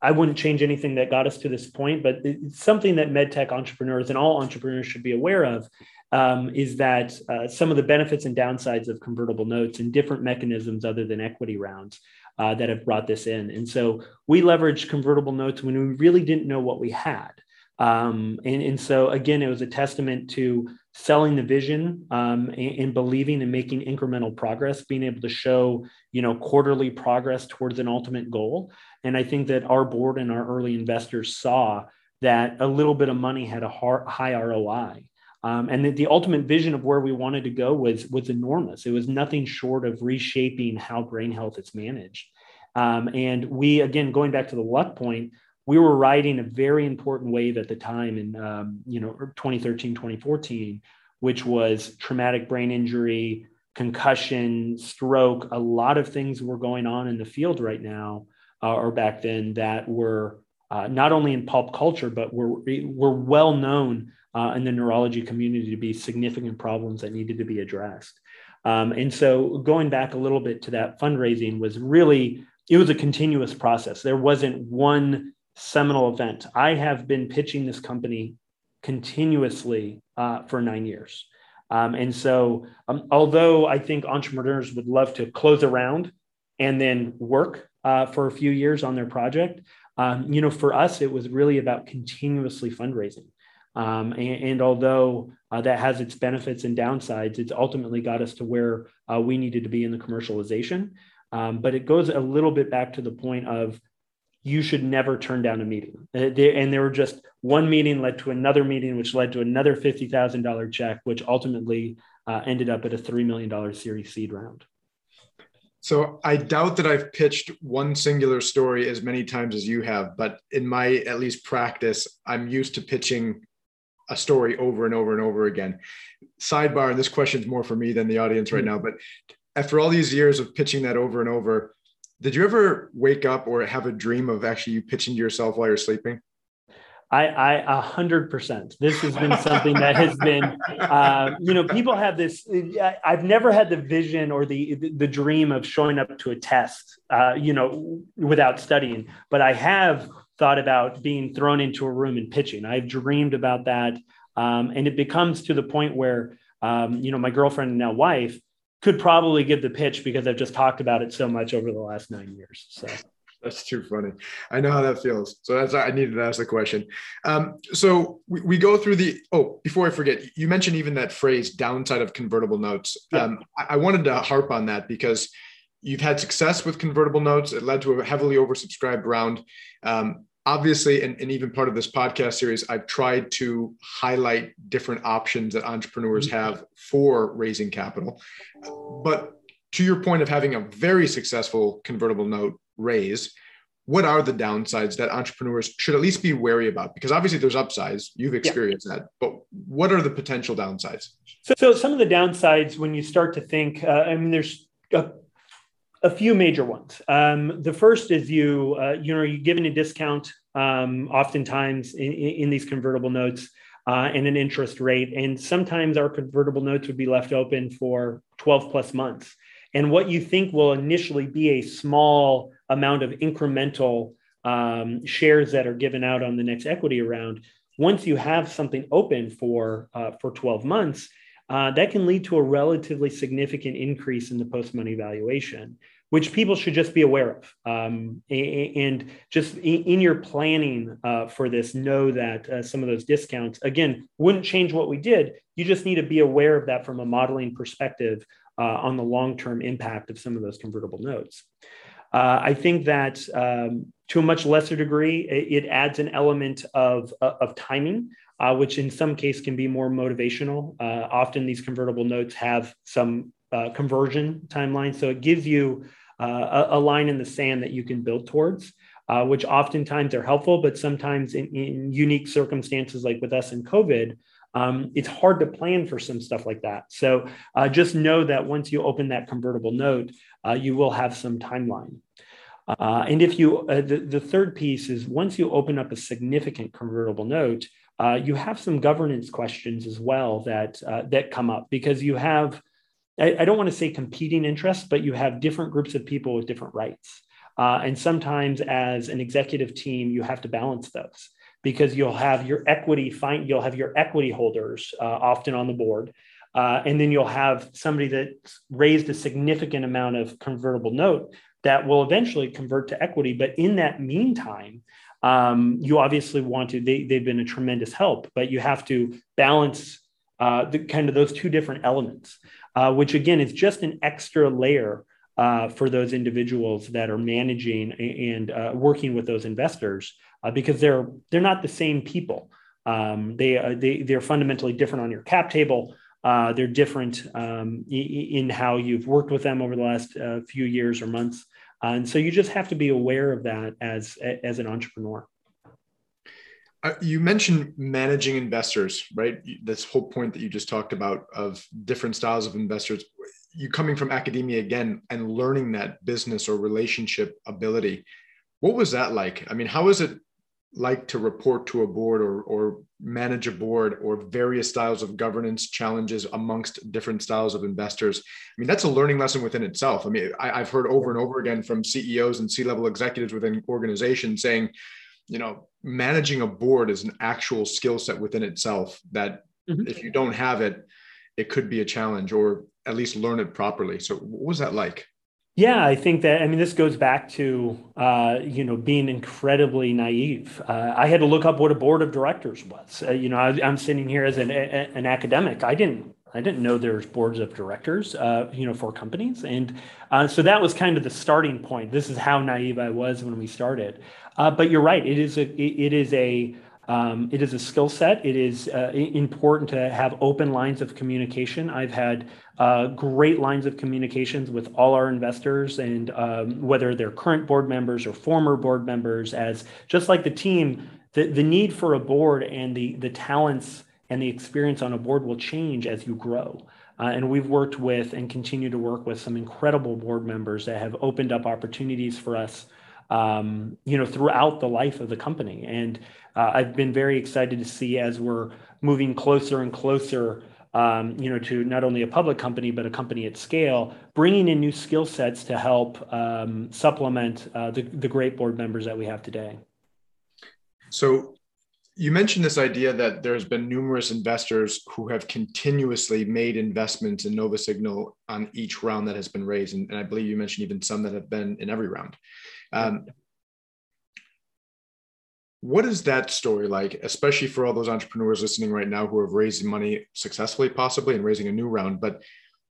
I wouldn't change anything that got us to this point, but it's something that medtech entrepreneurs and all entrepreneurs should be aware of um, is that uh, some of the benefits and downsides of convertible notes and different mechanisms other than equity rounds uh, that have brought this in. And so we leveraged convertible notes when we really didn't know what we had. Um, and, and, so again, it was a testament to selling the vision um, and, and, believing and making incremental progress, being able to show, you know, quarterly progress towards an ultimate goal. And I think that our board and our early investors saw that a little bit of money had a high ROI. Um, and that the ultimate vision of where we wanted to go was, was enormous. It was nothing short of reshaping how brain health is managed. Um, and we, again, going back to the luck point, we were riding a very important wave at the time in, um, you know, 2013, 2014, which was traumatic brain injury, concussion, stroke. A lot of things were going on in the field right now uh, or back then that were uh, not only in pulp culture, but were, were well known uh, in the neurology community to be significant problems that needed to be addressed. Um, and so going back a little bit to that fundraising was really, it was a continuous process. There wasn't one seminal event. I have been pitching this company continuously uh, for nine years. Um, and so, um, although I think entrepreneurs would love to close around and then work uh, for a few years on their project. Um, you know, for us, it was really about continuously fundraising. Um, and, and, although uh, that has its benefits and downsides, it's ultimately got us to where uh, we needed to be in the commercialization. Um, but it goes a little bit back to the point of you should never turn down a meeting. Uh, and there were just one meeting led to another meeting, which led to another $50,000 check, which ultimately uh, ended up at a $3 million Series seed round. So I doubt that I've pitched one singular story as many times as you have, but in my at least practice, I'm used to pitching a story over and over and over again. Sidebar, and this question is more for me than the audience right hmm. now, but after all these years of pitching that over and over, did you ever wake up or have a dream of actually you pitching to yourself while you're sleeping? I, a hundred percent. This has been something that has been, uh, you know, people have this. I've never had the vision or the the dream of showing up to a test, uh, you know, without studying. But I have thought about being thrown into a room and pitching. I've dreamed about that, um, and it becomes to the point where, um, you know, my girlfriend and now wife could probably give the pitch because I've just talked about it so much over the last nine years. So. That's too funny. I know how that feels. So that's I needed to ask the question. Um, so we, we go through the oh before I forget, you mentioned even that phrase downside of convertible notes. Yeah. Um, I, I wanted to harp on that because you've had success with convertible notes. It led to a heavily oversubscribed round. Um, obviously, and, and, even part of this podcast series, I've tried to highlight different options that entrepreneurs mm-hmm. have for raising capital. But to your point of having a very successful convertible note raise, what are the downsides that entrepreneurs should at least be wary about? Because obviously there's upsides, you've experienced yeah. that, but what are the potential downsides? So, so some of the downsides when you start to think, uh, I mean, there's a, a few major ones. Um, the first is you, uh, you know, you're given a discount um, oftentimes in, in, these convertible notes uh, and an interest rate. And sometimes our convertible notes would be left open for 12 plus months. And what you think will initially be a small amount of incremental um, shares that are given out on the next equity round, once you have something open for uh, for 12 months, uh, that can lead to a relatively significant increase in the post money valuation, which people should just be aware of. Um, and just in your planning uh, for this, know that uh, some of those discounts, again, wouldn't change what we did. You just need to be aware of that from a modeling perspective uh, on the long term impact of some of those convertible notes. Uh, I think that um, to a much lesser degree, it, it adds an element of, uh, of timing, uh, which in some case can be more motivational. Uh, often these convertible notes have some uh, conversion timeline. So it gives you a, a, line in the sand that you can build towards. which oftentimes are helpful, but sometimes in, in unique circumstances, like with us in COVID, um, it's hard to plan for some stuff like that. So uh, just know that once you open that convertible note, uh, you will have some timeline. Uh, and if you, uh, the, the third piece is once you open up a significant convertible note, uh, you have some governance questions as well that uh, that come up because you have, I, I don't want to say competing interests, but you have different groups of people with different rights. and sometimes as an executive team, you have to balance those because you'll have your equity find you'll have your equity holders uh, often on the board uh, and then you'll have somebody that raised a significant amount of convertible note that will eventually convert to equity but in that meantime um, you obviously want to they, they've been a tremendous help but you have to balance uh, the kind of those two different elements uh, which again is just an extra layer uh, for those individuals that are managing and uh, working with those investors uh, because they're they're not the same people. Um, they uh, they they're fundamentally different on your cap table. Uh, they're different um, in how you've worked with them over the last few years or months, and so you just have to be aware of that as as an entrepreneur. Uh, you mentioned managing investors, right? This whole point that you just talked about of different styles of investors. You coming from academia again and learning that business or relationship ability. What was that like? I mean, how is it like to report to a board or, or manage a board or various styles of governance challenges amongst different styles of investors i mean that's a learning lesson within itself i mean I, have heard over and over again from ceos and c-level executives within organizations saying you know managing a board is an actual skill set within itself that mm-hmm. if you don't have it it could be a challenge or at least learn it properly so what was that like yeah, I think that, I mean, this goes back to, uh, you know, being incredibly naive. Uh, I had to look up what a board of directors was. Uh, you know, I, am sitting here as an, a, an academic. I didn't, I didn't know there's boards of directors, uh, you know, for companies. And uh, so that was kind of the starting point. This is how naive I was when we started. Uh, but you're right. It is a, it is a, um, it is a skill set. It is uh, important to have open lines of communication. I've had uh, great lines of communications with all our investors, and um, whether they're current board members or former board members, as just like the team, the, the need for a board and the, the talents and the experience on a board will change as you grow. Uh, and we've worked with and continue to work with some incredible board members that have opened up opportunities for us um, you know, throughout the life of the company. And uh, I've been very excited to see as we're moving closer and closer, um, you know, to not only a public company but a company at scale, bringing in new skill sets to help um, supplement uh, the, the great board members that we have today. So you mentioned this idea that there's been numerous investors who have continuously made investments in Nova Signal on each round that has been raised, and, and I believe you mentioned even some that have been in every round. Um, what is that story like, especially for all those entrepreneurs listening right now who have raised money successfully, possibly, and raising a new round? But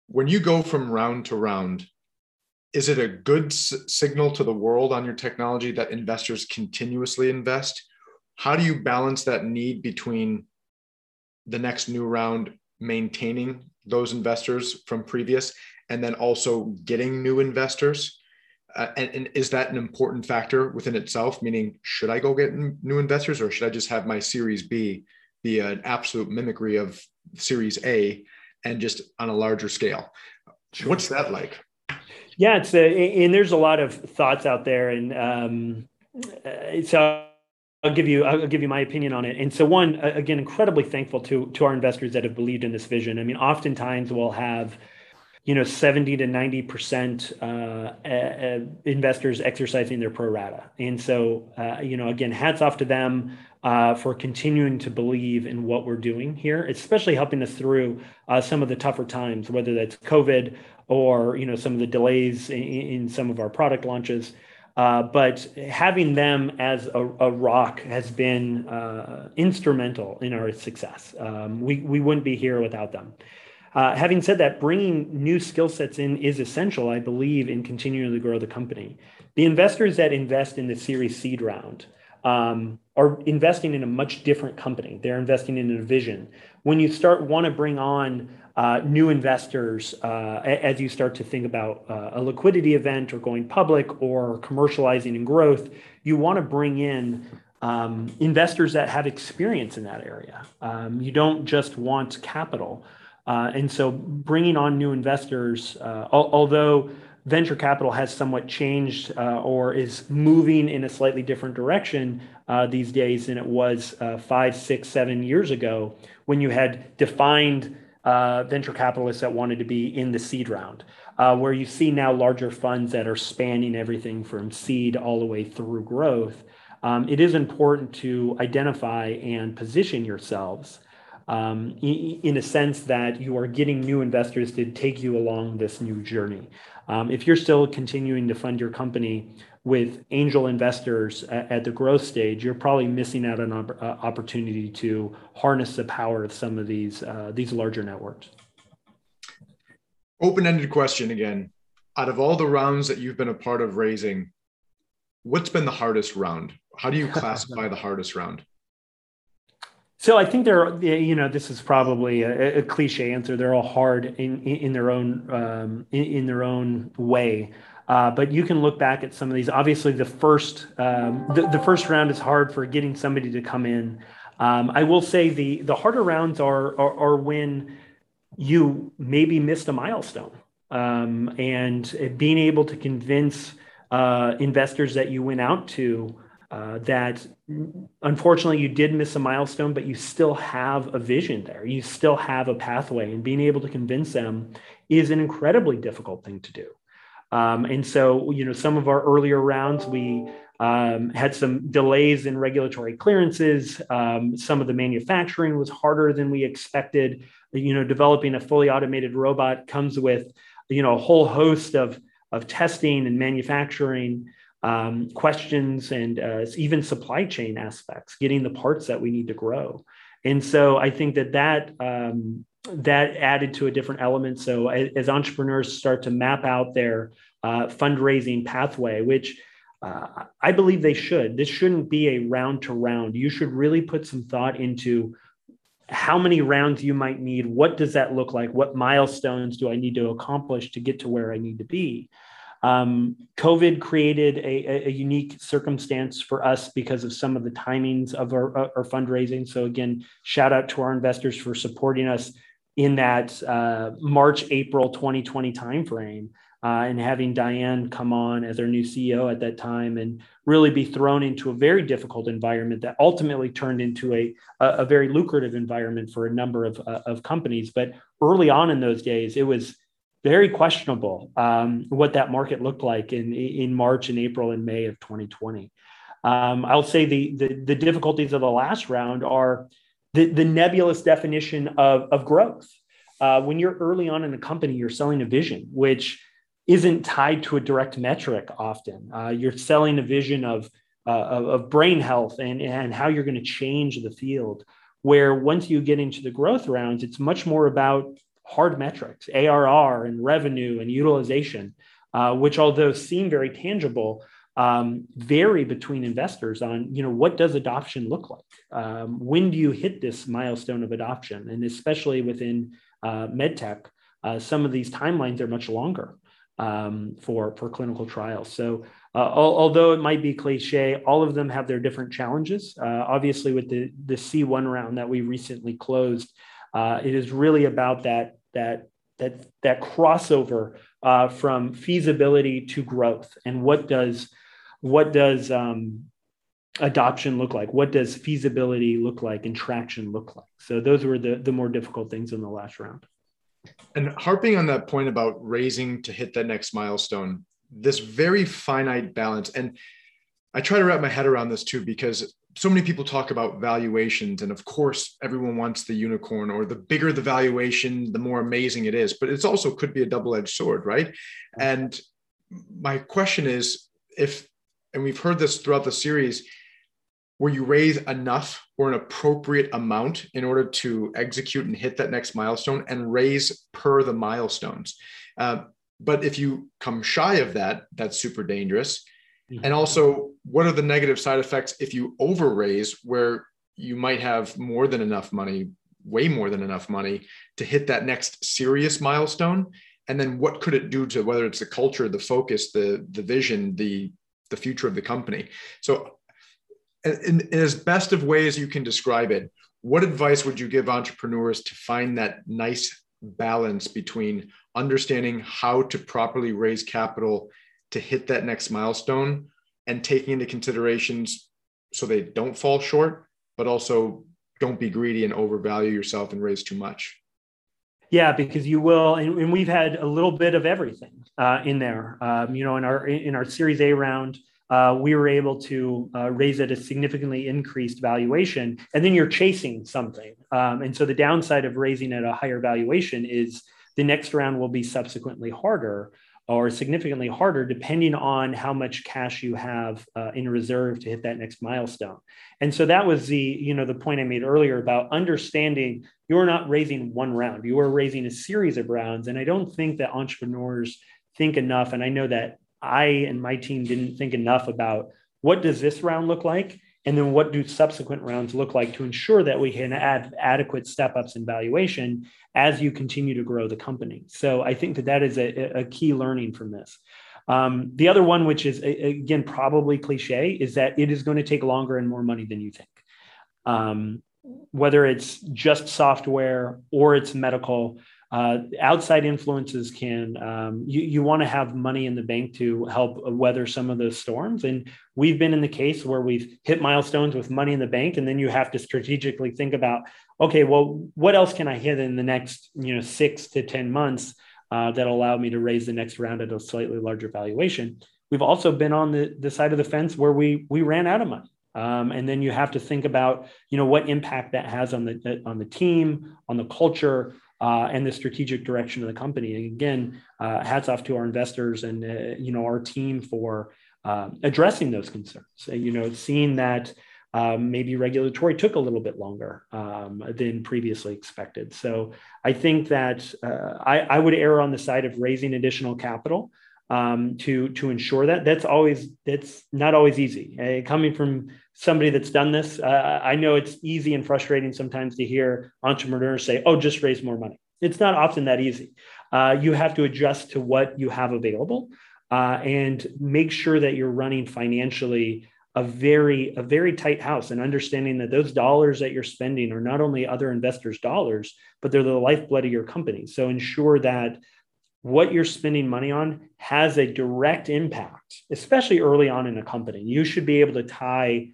when you go from round to round, is it a good s- signal to the world on your technology that investors continuously invest? How do you balance that need between the next new round maintaining those investors from previous and then also getting new investors? Uh, and, and, is that an important factor within itself? Meaning, should I go get new investors, or should I just have my Series B be an absolute mimicry of Series A, and just on a larger scale? Sure. What's that like? Yeah, it's a, and there's a lot of thoughts out there, and um, uh, so I'll give you I'll give you my opinion on it. And so one again, incredibly thankful to to our investors that have believed in this vision. I mean, oftentimes we'll have you know 70 to 90 percent uh, uh, investors exercising their pro rata and so uh, you know again hats off to them uh, for continuing to believe in what we're doing here especially helping us through uh, some of the tougher times whether that's covid or you know some of the delays in, in some of our product launches uh, but having them as a, a rock has been instrumental in our success um, we, we wouldn't be here without them uh, having said that, bringing new skill sets in is essential, I believe, in continuing to grow the company. The investors that invest in the Series Seed round um, are investing in a much different company. They're investing in a vision. When you start want to bring on uh, new investors uh, as you start to think about uh, a liquidity event or going public or commercializing and growth, you want to bring in um, investors that have experience in that area. Um, you don't just want capital. Uh, and so bringing on new investors, uh, al- although venture capital has somewhat changed uh, or is moving in a slightly different direction these days than it was five, six, seven years ago when you had defined uh, venture capitalists that wanted to be in the seed round. where you see now larger funds that are spanning everything from seed all the way through growth, um, it is important to identify and position yourselves um, in a sense that you are getting new investors to take you along this new journey. Um, if you're still continuing to fund your company with angel investors at, the growth stage, you're probably missing out on an uh, opportunity to harness the power of some of these uh, these larger networks. Open-ended question again. Out of all the rounds that you've been a part of raising, what's been the hardest round? How do you classify the hardest round? So I think they're, you know, this is probably a, a cliche answer. They're all hard in in their own um, in, in, their own way. Uh, but you can look back at some of these. Obviously, the first um, the, the first round is hard for getting somebody to come in. Um, I will say the the harder rounds are are, are when you maybe missed a milestone um, and being able to convince uh, investors that you went out to uh, that unfortunately you did miss a milestone, but you still have a vision there. You still have a pathway, and being able to convince them is an incredibly difficult thing to do. Um, and so, you know, some of our earlier rounds, we um, had some delays in regulatory clearances. Um, some of the manufacturing was harder than we expected. You know, developing a fully automated robot comes with, you know, a whole host of of testing and manufacturing um, questions and uh, even supply chain aspects, getting the parts that we need to grow. And so I think that that um, that added to a different element. So as, entrepreneurs start to map out their uh, fundraising pathway, which uh, I believe they should. This shouldn't be a round to round. You should really put some thought into how many rounds you might need. What does that look like? What milestones do I need to accomplish to get to where I need to be? Um, COVID created a, a, unique circumstance for us because of some of the timings of our, our, fundraising. So again, shout out to our investors for supporting us in that uh, March April 2020 timeframe. uh, and having Diane come on as our new CEO at that time and really be thrown into a very difficult environment that ultimately turned into a, a, very lucrative environment for a number of, uh, of companies. But early on in those days, it was very questionable um, what that market looked like in, in March and April and May of 2020. Um, I'll say the, the, the difficulties of the last round are the, the nebulous definition of, of growth. Uh, when you're early on in the company, you're selling a vision, which isn't tied to a direct metric often. Uh, you're selling a vision of, uh, of, of, brain health and, and how you're going to change the field. Where once you get into the growth rounds, it's much more about hard metrics, ARR and revenue and utilization, uh, which although seem very tangible, um, vary between investors on you know what does adoption look like um, when do you hit this milestone of adoption and especially within uh, medtech uh, some of these timelines are much longer um, for for clinical trials. So uh, al- although it might be cliche, all of them have their different challenges. Uh, obviously, with the the C1 round that we recently closed, uh, it is really about that that that that crossover uh, from feasibility to growth, and what does what does um, adoption look like? What does feasibility look like and traction look like? So those were the the more difficult things in the last round. And harping on that point about raising to hit that next milestone, this very finite balance. And I try to wrap my head around this too, because so many people talk about valuations. And of course, everyone wants the unicorn or the bigger the valuation, the more amazing it is. But it's also could be a double edged sword, right? And my question is if, and we've heard this throughout the series, where you raise enough or an appropriate amount in order to execute and hit that next milestone and raise per the milestones. Uh, but if you come shy of that, that's super dangerous. Mm-hmm. And also, what are the negative side effects if you over raise where you might have more than enough money, way more than enough money to hit that next serious milestone? And then what could it do to whether it's the culture, the focus, the the vision, the the future of the company? So in, in as best of ways you can describe it, what advice would you give entrepreneurs to find that nice balance between understanding how to properly raise capital to hit that next milestone and taking into considerations so they don't fall short, but also don't be greedy and overvalue yourself and raise too much? Yeah, because you will, and, and we've had a little bit of everything uh, in there. Um, you know, in our in our Series A round, uh, we were able to uh, raise at a significantly increased valuation, and then you're chasing something. Um, and so the downside of raising at a higher valuation is the next round will be subsequently harder or significantly harder depending on how much cash you have uh, in reserve to hit that next milestone and so that was the you know the point i made earlier about understanding you're not raising one round you are raising a series of rounds and i don't think that entrepreneurs think enough and i know that I and my team didn't think enough about what does this round look like? And then what do subsequent rounds look like to ensure that we can add adequate step ups in valuation as you continue to grow the company? So I think that that is a, a key learning from this. Um, the other one, which is again probably cliche, is that it is going to take longer and more money than you think. Um, whether it's just software or it's medical, uh, outside influences can um, you, you want to have money in the bank to help weather some of those storms. And we've been in the case where we've hit milestones with money in the bank and then you have to strategically think about okay well what else can i hit in the next you know six to ten months uh, that allow me to raise the next round at a slightly larger valuation? We've also been on the, the side of the fence where we we ran out of money um, and then you have to think about you know what impact that has on the on the team on the culture uh, and the strategic direction of the company. And again, uh, hats off to our investors and uh, you know our team for uh, addressing those concerns. you know, seeing that um, maybe regulatory took a little bit longer um, than previously expected. So I think that uh, I, I, would err on the side of raising additional capital. Um, to to ensure that that's always that's not always easy. Uh, coming from somebody that's done this. Uh, I know it's easy and frustrating sometimes to hear entrepreneurs say, oh, just raise more money. It's not often that easy. Uh, you have to adjust to what you have available uh, and make sure that you're running financially a very a very tight house and understanding that those dollars that you're spending are not only other investors dollars but they're the lifeblood of your company so ensure that what you're spending money on has a direct impact, especially early on in a company. You should be able to tie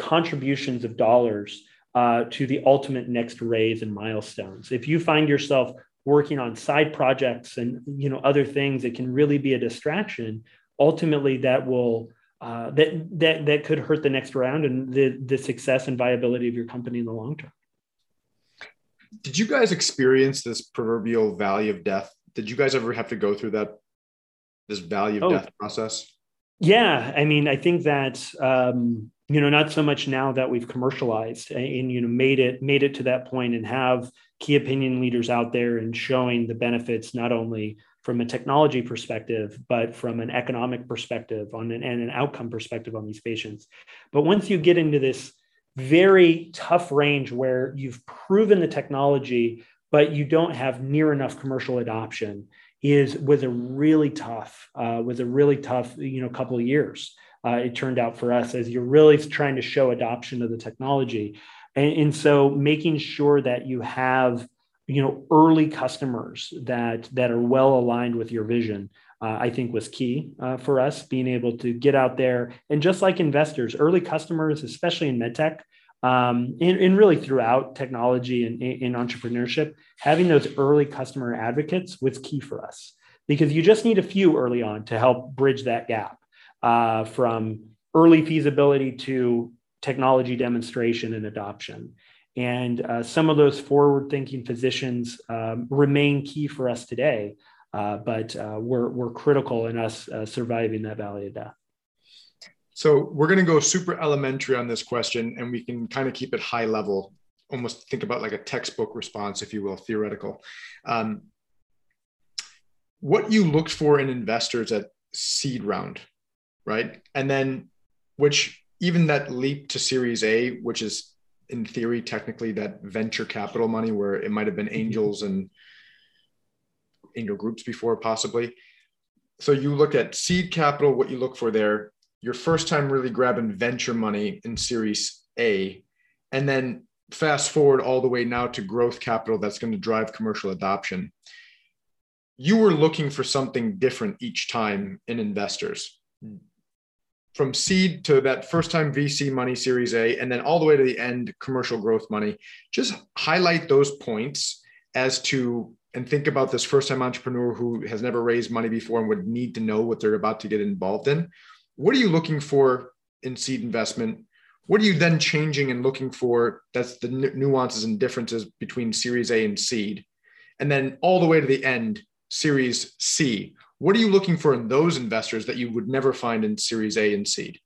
contributions of dollars uh, to the ultimate next raise and milestones. If you find yourself working on side projects and you know other things that can really be a distraction, ultimately that will uh, that that that could hurt the next round and the the success and viability of your company in the long term. Did you guys experience this proverbial valley of death did you guys ever have to go through that this valley of oh, death process? Yeah, I mean, I think that um, you know, not so much now that we've commercialized and you know made it made it to that point and have key opinion leaders out there and showing the benefits not only from a technology perspective, but from an economic perspective on an, and an outcome perspective on these patients. But once you get into this very tough range where you've proven the technology but you don't have near enough commercial adoption is was a really tough uh, a really tough you know couple of years uh, it turned out for us as you're really trying to show adoption of the technology. And, and so making sure that you have you know early customers that that are well aligned with your vision uh, i think was key uh, for us being able to get out there. And just like investors early customers especially in medtech um, and, and, really throughout technology and in entrepreneurship, having those early customer advocates was key for us. Because you just need a few early on to help bridge that gap uh, from early feasibility to technology demonstration and adoption. And uh, some of those forward thinking physicians um, remain key for us today, uh, but uh, we're, we're critical in us uh, surviving that valley of death. So we're going to go super elementary on this question, and we can kind of keep it high level, almost think about like a textbook response, if you will, theoretical. Um, what you looked for in investors at seed round, right? And then, which even that leap to Series A, which is in theory technically that venture capital money, where it might have been mm-hmm. angels and angel groups before, possibly. So you look at seed capital, what you look for there, your first time really grabbing venture money in Series A, and then fast forward all the way now to growth capital that's going to drive commercial adoption. You were looking for something different each time in investors. From seed to that first time VC money, Series A, and then all the way to the end, commercial growth money. Just highlight those points as to and think about this first time entrepreneur who has never raised money before and would need to know what they're about to get involved in what are you looking for in seed investment? What are you then changing and looking for? That's the nuances and differences between Series A and seed. And then all the way to the end, Series C. What are you looking for in those investors that you would never find in Series A and seed?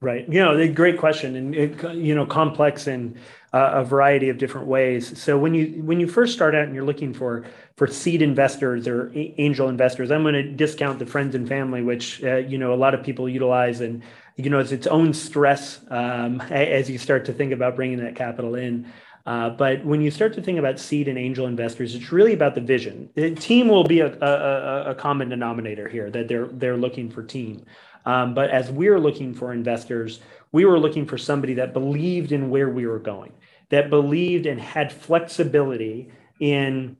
Right. You know, great question, and it, you know, complex in uh, a variety of different ways. So when you when you first start out and you're looking for for seed investors or angel investors, I'm going to discount the friends and family, which uh, you know a lot of people utilize, and you know it's its own stress um, as you start to think about bringing that capital in. Uh, but when you start to think about seed and angel investors, it's really about the vision. The team will be a, a, a common denominator here that they're they're looking for team. Um, but as we are looking for investors, we were looking for somebody that believed in where we were going, that believed and had flexibility in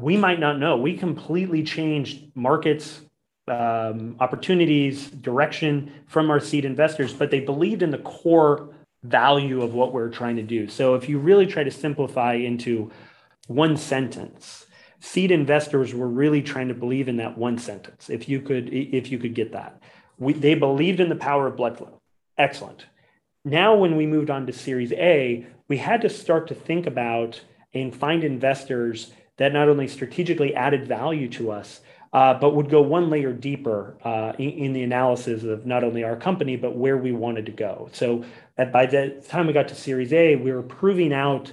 we might not know. We completely changed markets, um, opportunities, direction from our seed investors, but they believed in the core value of what we're trying to do. So if you really try to simplify into one sentence, seed investors were really trying to believe in that one sentence. If you could, if you could get that we, they believed in the power of blood flow. Excellent. Now, when we moved on to Series A, we had to start to think about and find investors that not only strategically added value to us, uh, but would go one layer deeper uh, in, in, the analysis of not only our company, but where we wanted to go. So, by the time we got to Series A, we were proving out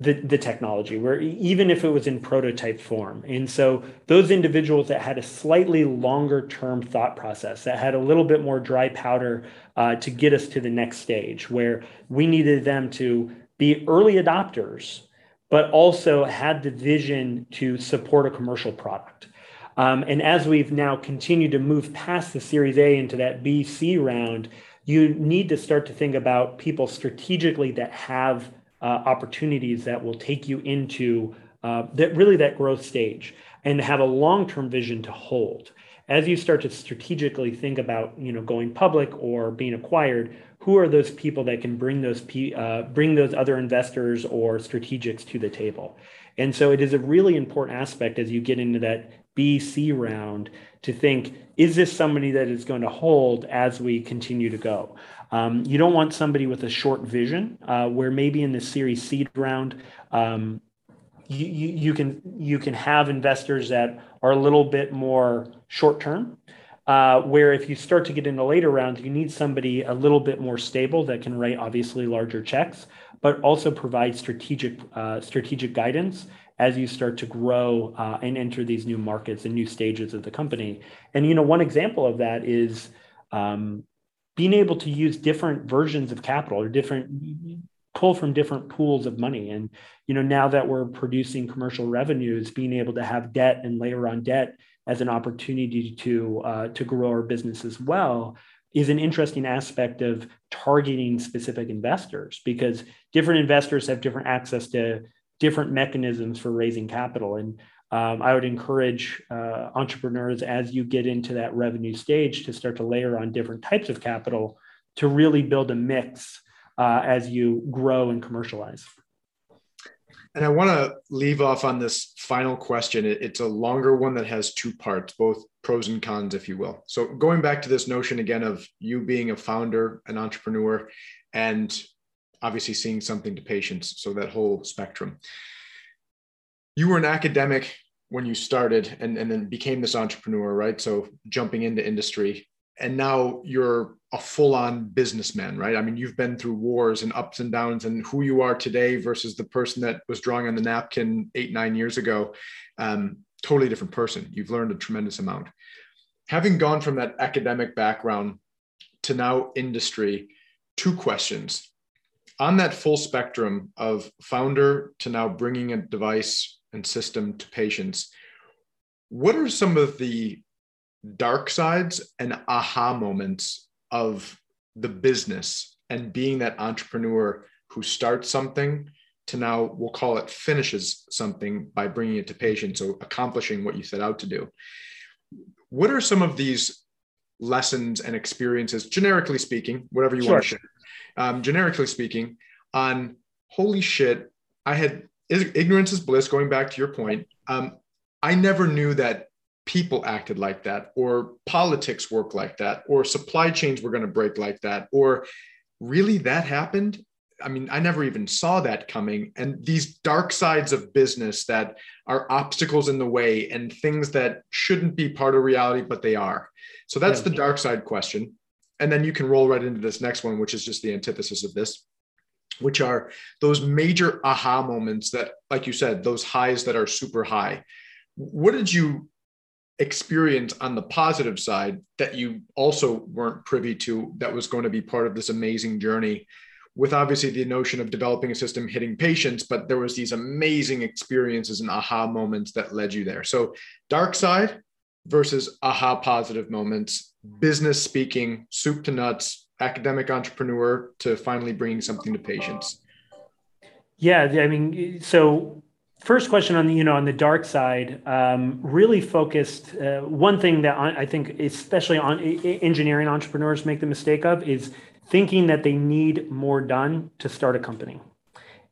the, the technology, where even if it was in prototype form. And so those individuals that had a slightly longer term thought process, that had a little bit more dry powder uh, to get us to the next stage, where we needed them to be early adopters, but also had the vision to support a commercial product. Um, and as we've now continued to move past the Series A into that BC round, you need to start to think about people strategically that have uh, opportunities that will take you into uh, that really that growth stage and have a long-term vision to hold. As you start to strategically think about you know going public or being acquired who are those people that can bring those uh, bring those other investors or strategics to the table? And so it is a really important aspect as you get into that bc round to think is this somebody that is going to hold as we continue to go? Um, you don't want somebody with a short vision uh, where maybe in the series seed round um, you, you, you can you can have investors that are a little bit more short term uh, where if you start to get into later rounds, you need somebody a little bit more stable that can write obviously larger checks, but also provide strategic uh, strategic guidance as you start to grow uh, and enter these new markets and new stages of the company. And you know, one example of that is um, being able to use different versions of capital or different pull from different pools of money. And you know, now that we're producing commercial revenues, being able to have debt and layer on debt as an opportunity to uh, to grow our business as well is an interesting aspect of targeting specific investors because different investors have different access to different mechanisms for raising capital and um, i would encourage uh, entrepreneurs as you get into that revenue stage to start to layer on different types of capital to really build a mix uh, as you grow and commercialize and I want to leave off on this final question. It's a longer one that has two parts, both pros and cons, if you will. So, going back to this notion again of you being a founder, an entrepreneur, and obviously seeing something to patients. So, that whole spectrum. You were an academic when you started and, and then became this entrepreneur, right? So, jumping into industry. And now you're a full-on businessman, right? I mean, you've been through wars and ups and downs, and who you are today versus the person that was drawing on the napkin eight, nine years ago, um, totally different person. You've learned a tremendous amount. Having gone from that academic background to now industry, two questions. On that full spectrum of founder to now bringing a device and system to patients, what are some of the dark sides and aha moments of the business and being that entrepreneur who starts something to now we'll call it finishes something by bringing it to patients so accomplishing what you set out to do what are some of these lessons and experiences generically speaking whatever you sure. want to share um, generically speaking on holy shit i had ignorance is bliss going back to your point um, i never knew that people acted like that, or politics worked like that, or supply chains were going to break like that, or really that happened. I mean, I never even saw that coming. And these dark sides of business that are obstacles in the way and things that shouldn't be part of reality, but they are. So that's yeah. the dark side question. And then you can roll right into this next one, which is just the antithesis of this, which are those major aha moments that, like you said, those highs that are super high. What did you experience on the positive side that you also weren't privy to that was going to be part of this amazing journey with obviously the notion of developing a system hitting patients but there was these amazing experiences and aha moments that led you there so dark side versus aha positive moments business speaking soup to nuts academic entrepreneur to finally bringing something to patients. Yeah i mean so first question on the you know on the dark side um, really focused uh, one thing that i think especially on engineering entrepreneurs make the mistake of is thinking that they need more done to start a company.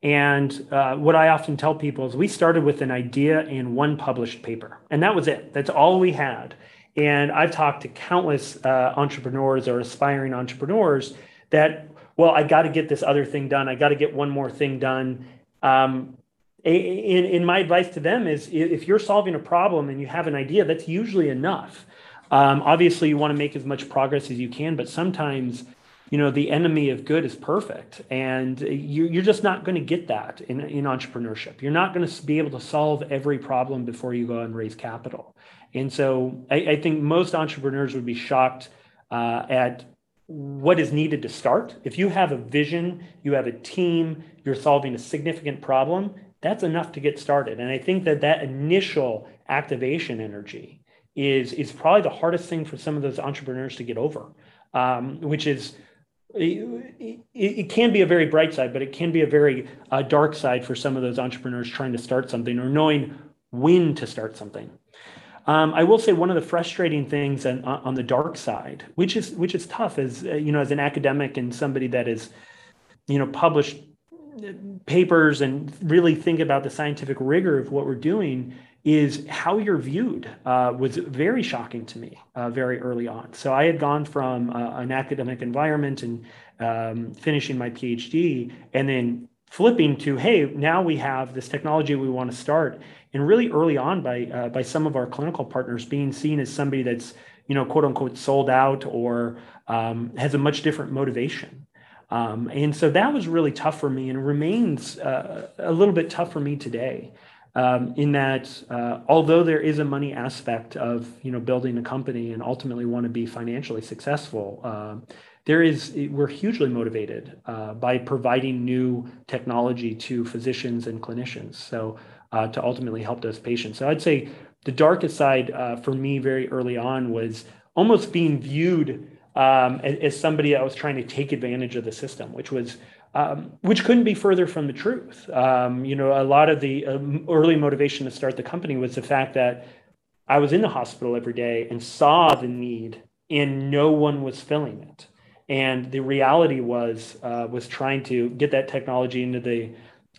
And uh, what i often tell people is we started with an idea and one published paper and that was it. That's all we had and i've talked to countless uh, entrepreneurs or aspiring entrepreneurs that well i got to get this other thing done i got to get one more thing done um, in, in my advice to them is if you're solving a problem and you have an idea, that's usually enough. Um, obviously, you want to make as much progress as you can, but sometimes, you know, the enemy of good is perfect, and you, you're just not going to get that in, in entrepreneurship. You're not going to be able to solve every problem before you go and raise capital. And so, I, I think most entrepreneurs would be shocked uh, at what is needed to start. If you have a vision, you have a team, you're solving a significant problem, that's enough to get started. And I think that that initial activation energy is, is probably the hardest thing for some of those entrepreneurs to get over, um, which is it, it, can be a very bright side, but it can be a very uh, dark side for some of those entrepreneurs trying to start something or knowing when to start something. Um, I will say one of the frustrating things on, on, the dark side, which is which is tough, as uh, you know, as an academic and somebody that is, you know, published papers and really think about the scientific rigor of what we're doing is how you're viewed uh, was very shocking to me uh, very early on. So I had gone from uh, an academic environment and um, finishing my PhD, and then flipping to hey, now we have this technology we want to start, and really early on by uh, by some of our clinical partners being seen as somebody that's you know quote unquote sold out or um, has a much different motivation. Um, and so that was really tough for me and remains uh, a little bit tough for me today um, in that uh, although there is a money aspect of you know building a company and ultimately want to be financially successful uh, there is we're hugely motivated uh, by providing new technology to physicians and clinicians. So uh, to ultimately help those patients. So i'd say the darkest side uh, for me very early on was almost being viewed um, as, as somebody that was trying to take advantage of the system which was um, which couldn't be further from the truth. Um, you know, a lot of the um, early motivation to start the company was the fact that I was in the hospital every day and saw the need, and no one was filling it. And the reality was uh, was trying to get that technology into the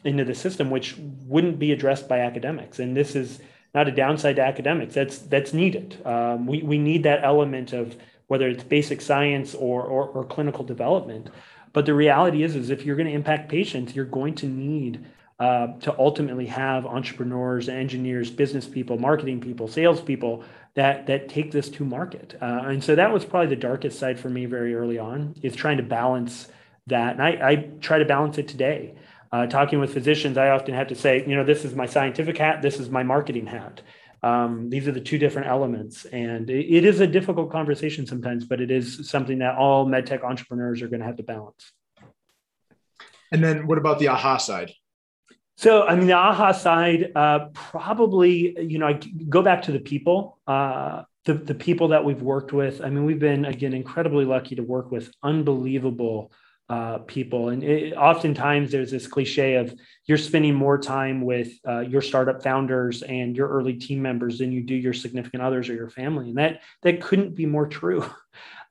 into the system, which wouldn't be addressed by academics. And this is not a downside to academics. That's that's needed. Um, we we need that element of whether it's basic science or, or, or clinical development. But the reality is, is if you're going to impact patients, you're going to need uh, to ultimately have entrepreneurs, engineers, business people, marketing people, salespeople that that take this to market. Uh, and so that was probably the darkest side for me very early on is trying to balance that. And I, I try to balance it today. Uh, talking with physicians, I often have to say, you know, this is my scientific hat, this is my marketing hat. Um, these are the two different elements, and it, it is a difficult conversation sometimes, but it is something that all medtech entrepreneurs are going to have to balance. And then, what about the aha side? So, I mean, the aha side, uh, probably, you know, I go back to the people, uh, the, the people that we've worked with. I mean, we've been, again, incredibly lucky to work with unbelievable uh, people. And it, oftentimes there's this cliche of you're spending more time with uh, your startup founders and your early team members than you do your significant others or your family. And that, that couldn't be more true. [laughs]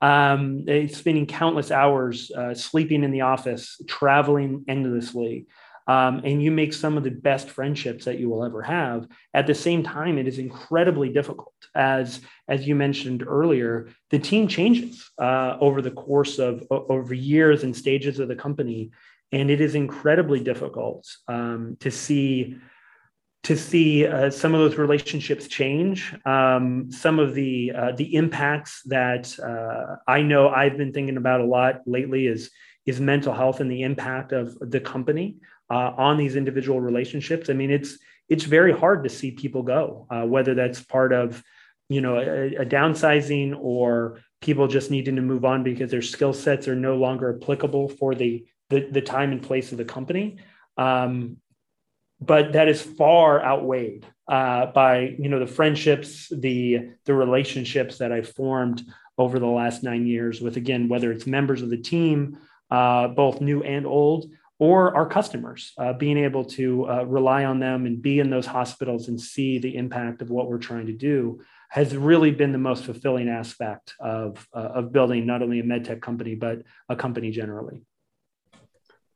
Um, spending countless hours uh, sleeping in the office, traveling endlessly, um, and you make some of the best friendships that you will ever have. At the same time, it is incredibly difficult, as as you mentioned earlier. The team changes uh, over the course of over years and stages of the company, and it is incredibly difficult um, to see to see uh, some of those relationships change. Um, some of the uh, the impacts that uh, I know I've been thinking about a lot lately is is mental health and the impact of the company uh, on these individual relationships. I mean, it's it's very hard to see people go, uh, whether that's part of you know a, a, downsizing or people just needing to move on because their skill sets are no longer applicable for the the, the time and place of the company. Um, but that is far outweighed uh, by you know the friendships, the the relationships that I formed over the last nine years with again whether it's members of the team, uh, both new and old, or our customers, uh, being able to uh, rely on them and be in those hospitals and see the impact of what we're trying to do has really been the most fulfilling aspect of, uh, of building not only a medtech company, but a company generally.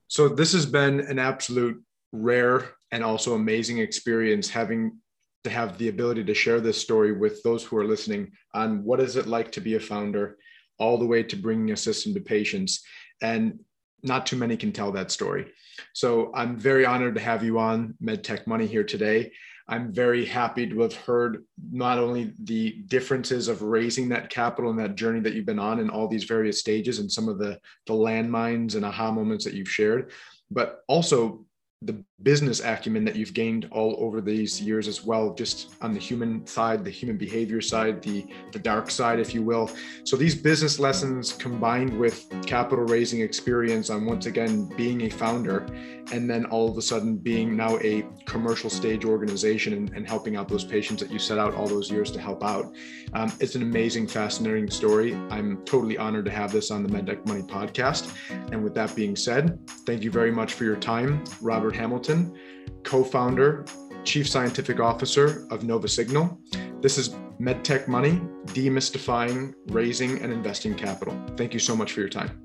So, this has been an absolute rare and also amazing experience having to have the ability to share this story with those who are listening on what is it like to be a founder all the way to bringing a system to patients and not too many can tell that story. So I'm very honored to have you on MedTech Money here today. I'm very happy to have heard not only the differences of raising that capital and that journey that you've been on in all these various stages and some of the, the landmines and aha moments that you've shared, but also the business acumen that you've gained all over these years as well, just on the human side, the human behavior side, the the dark side, if you will. So these business lessons combined with capital raising experience on once again being a founder, and then all of a sudden being now a commercial stage organization and, and helping out those patients that you set out all those years to help out. Um, it's an amazing, fascinating story. I'm totally honored to have this on the MedTech Money podcast. And with that being said, thank you very much for your time, Robert Hamilton, co founder, chief scientific officer of Nova Signal. This is MedTech Money, demystifying raising and investing capital. Thank you so much for your time.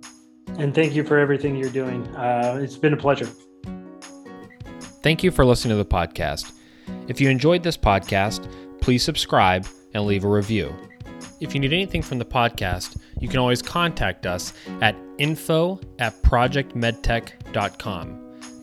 And thank you for everything you're doing. Uh, it's been a pleasure. Thank you for listening to the podcast. If you enjoyed this podcast, please subscribe and leave a review. If you need anything from the podcast, you can always contact us at info at projectmedtech.com.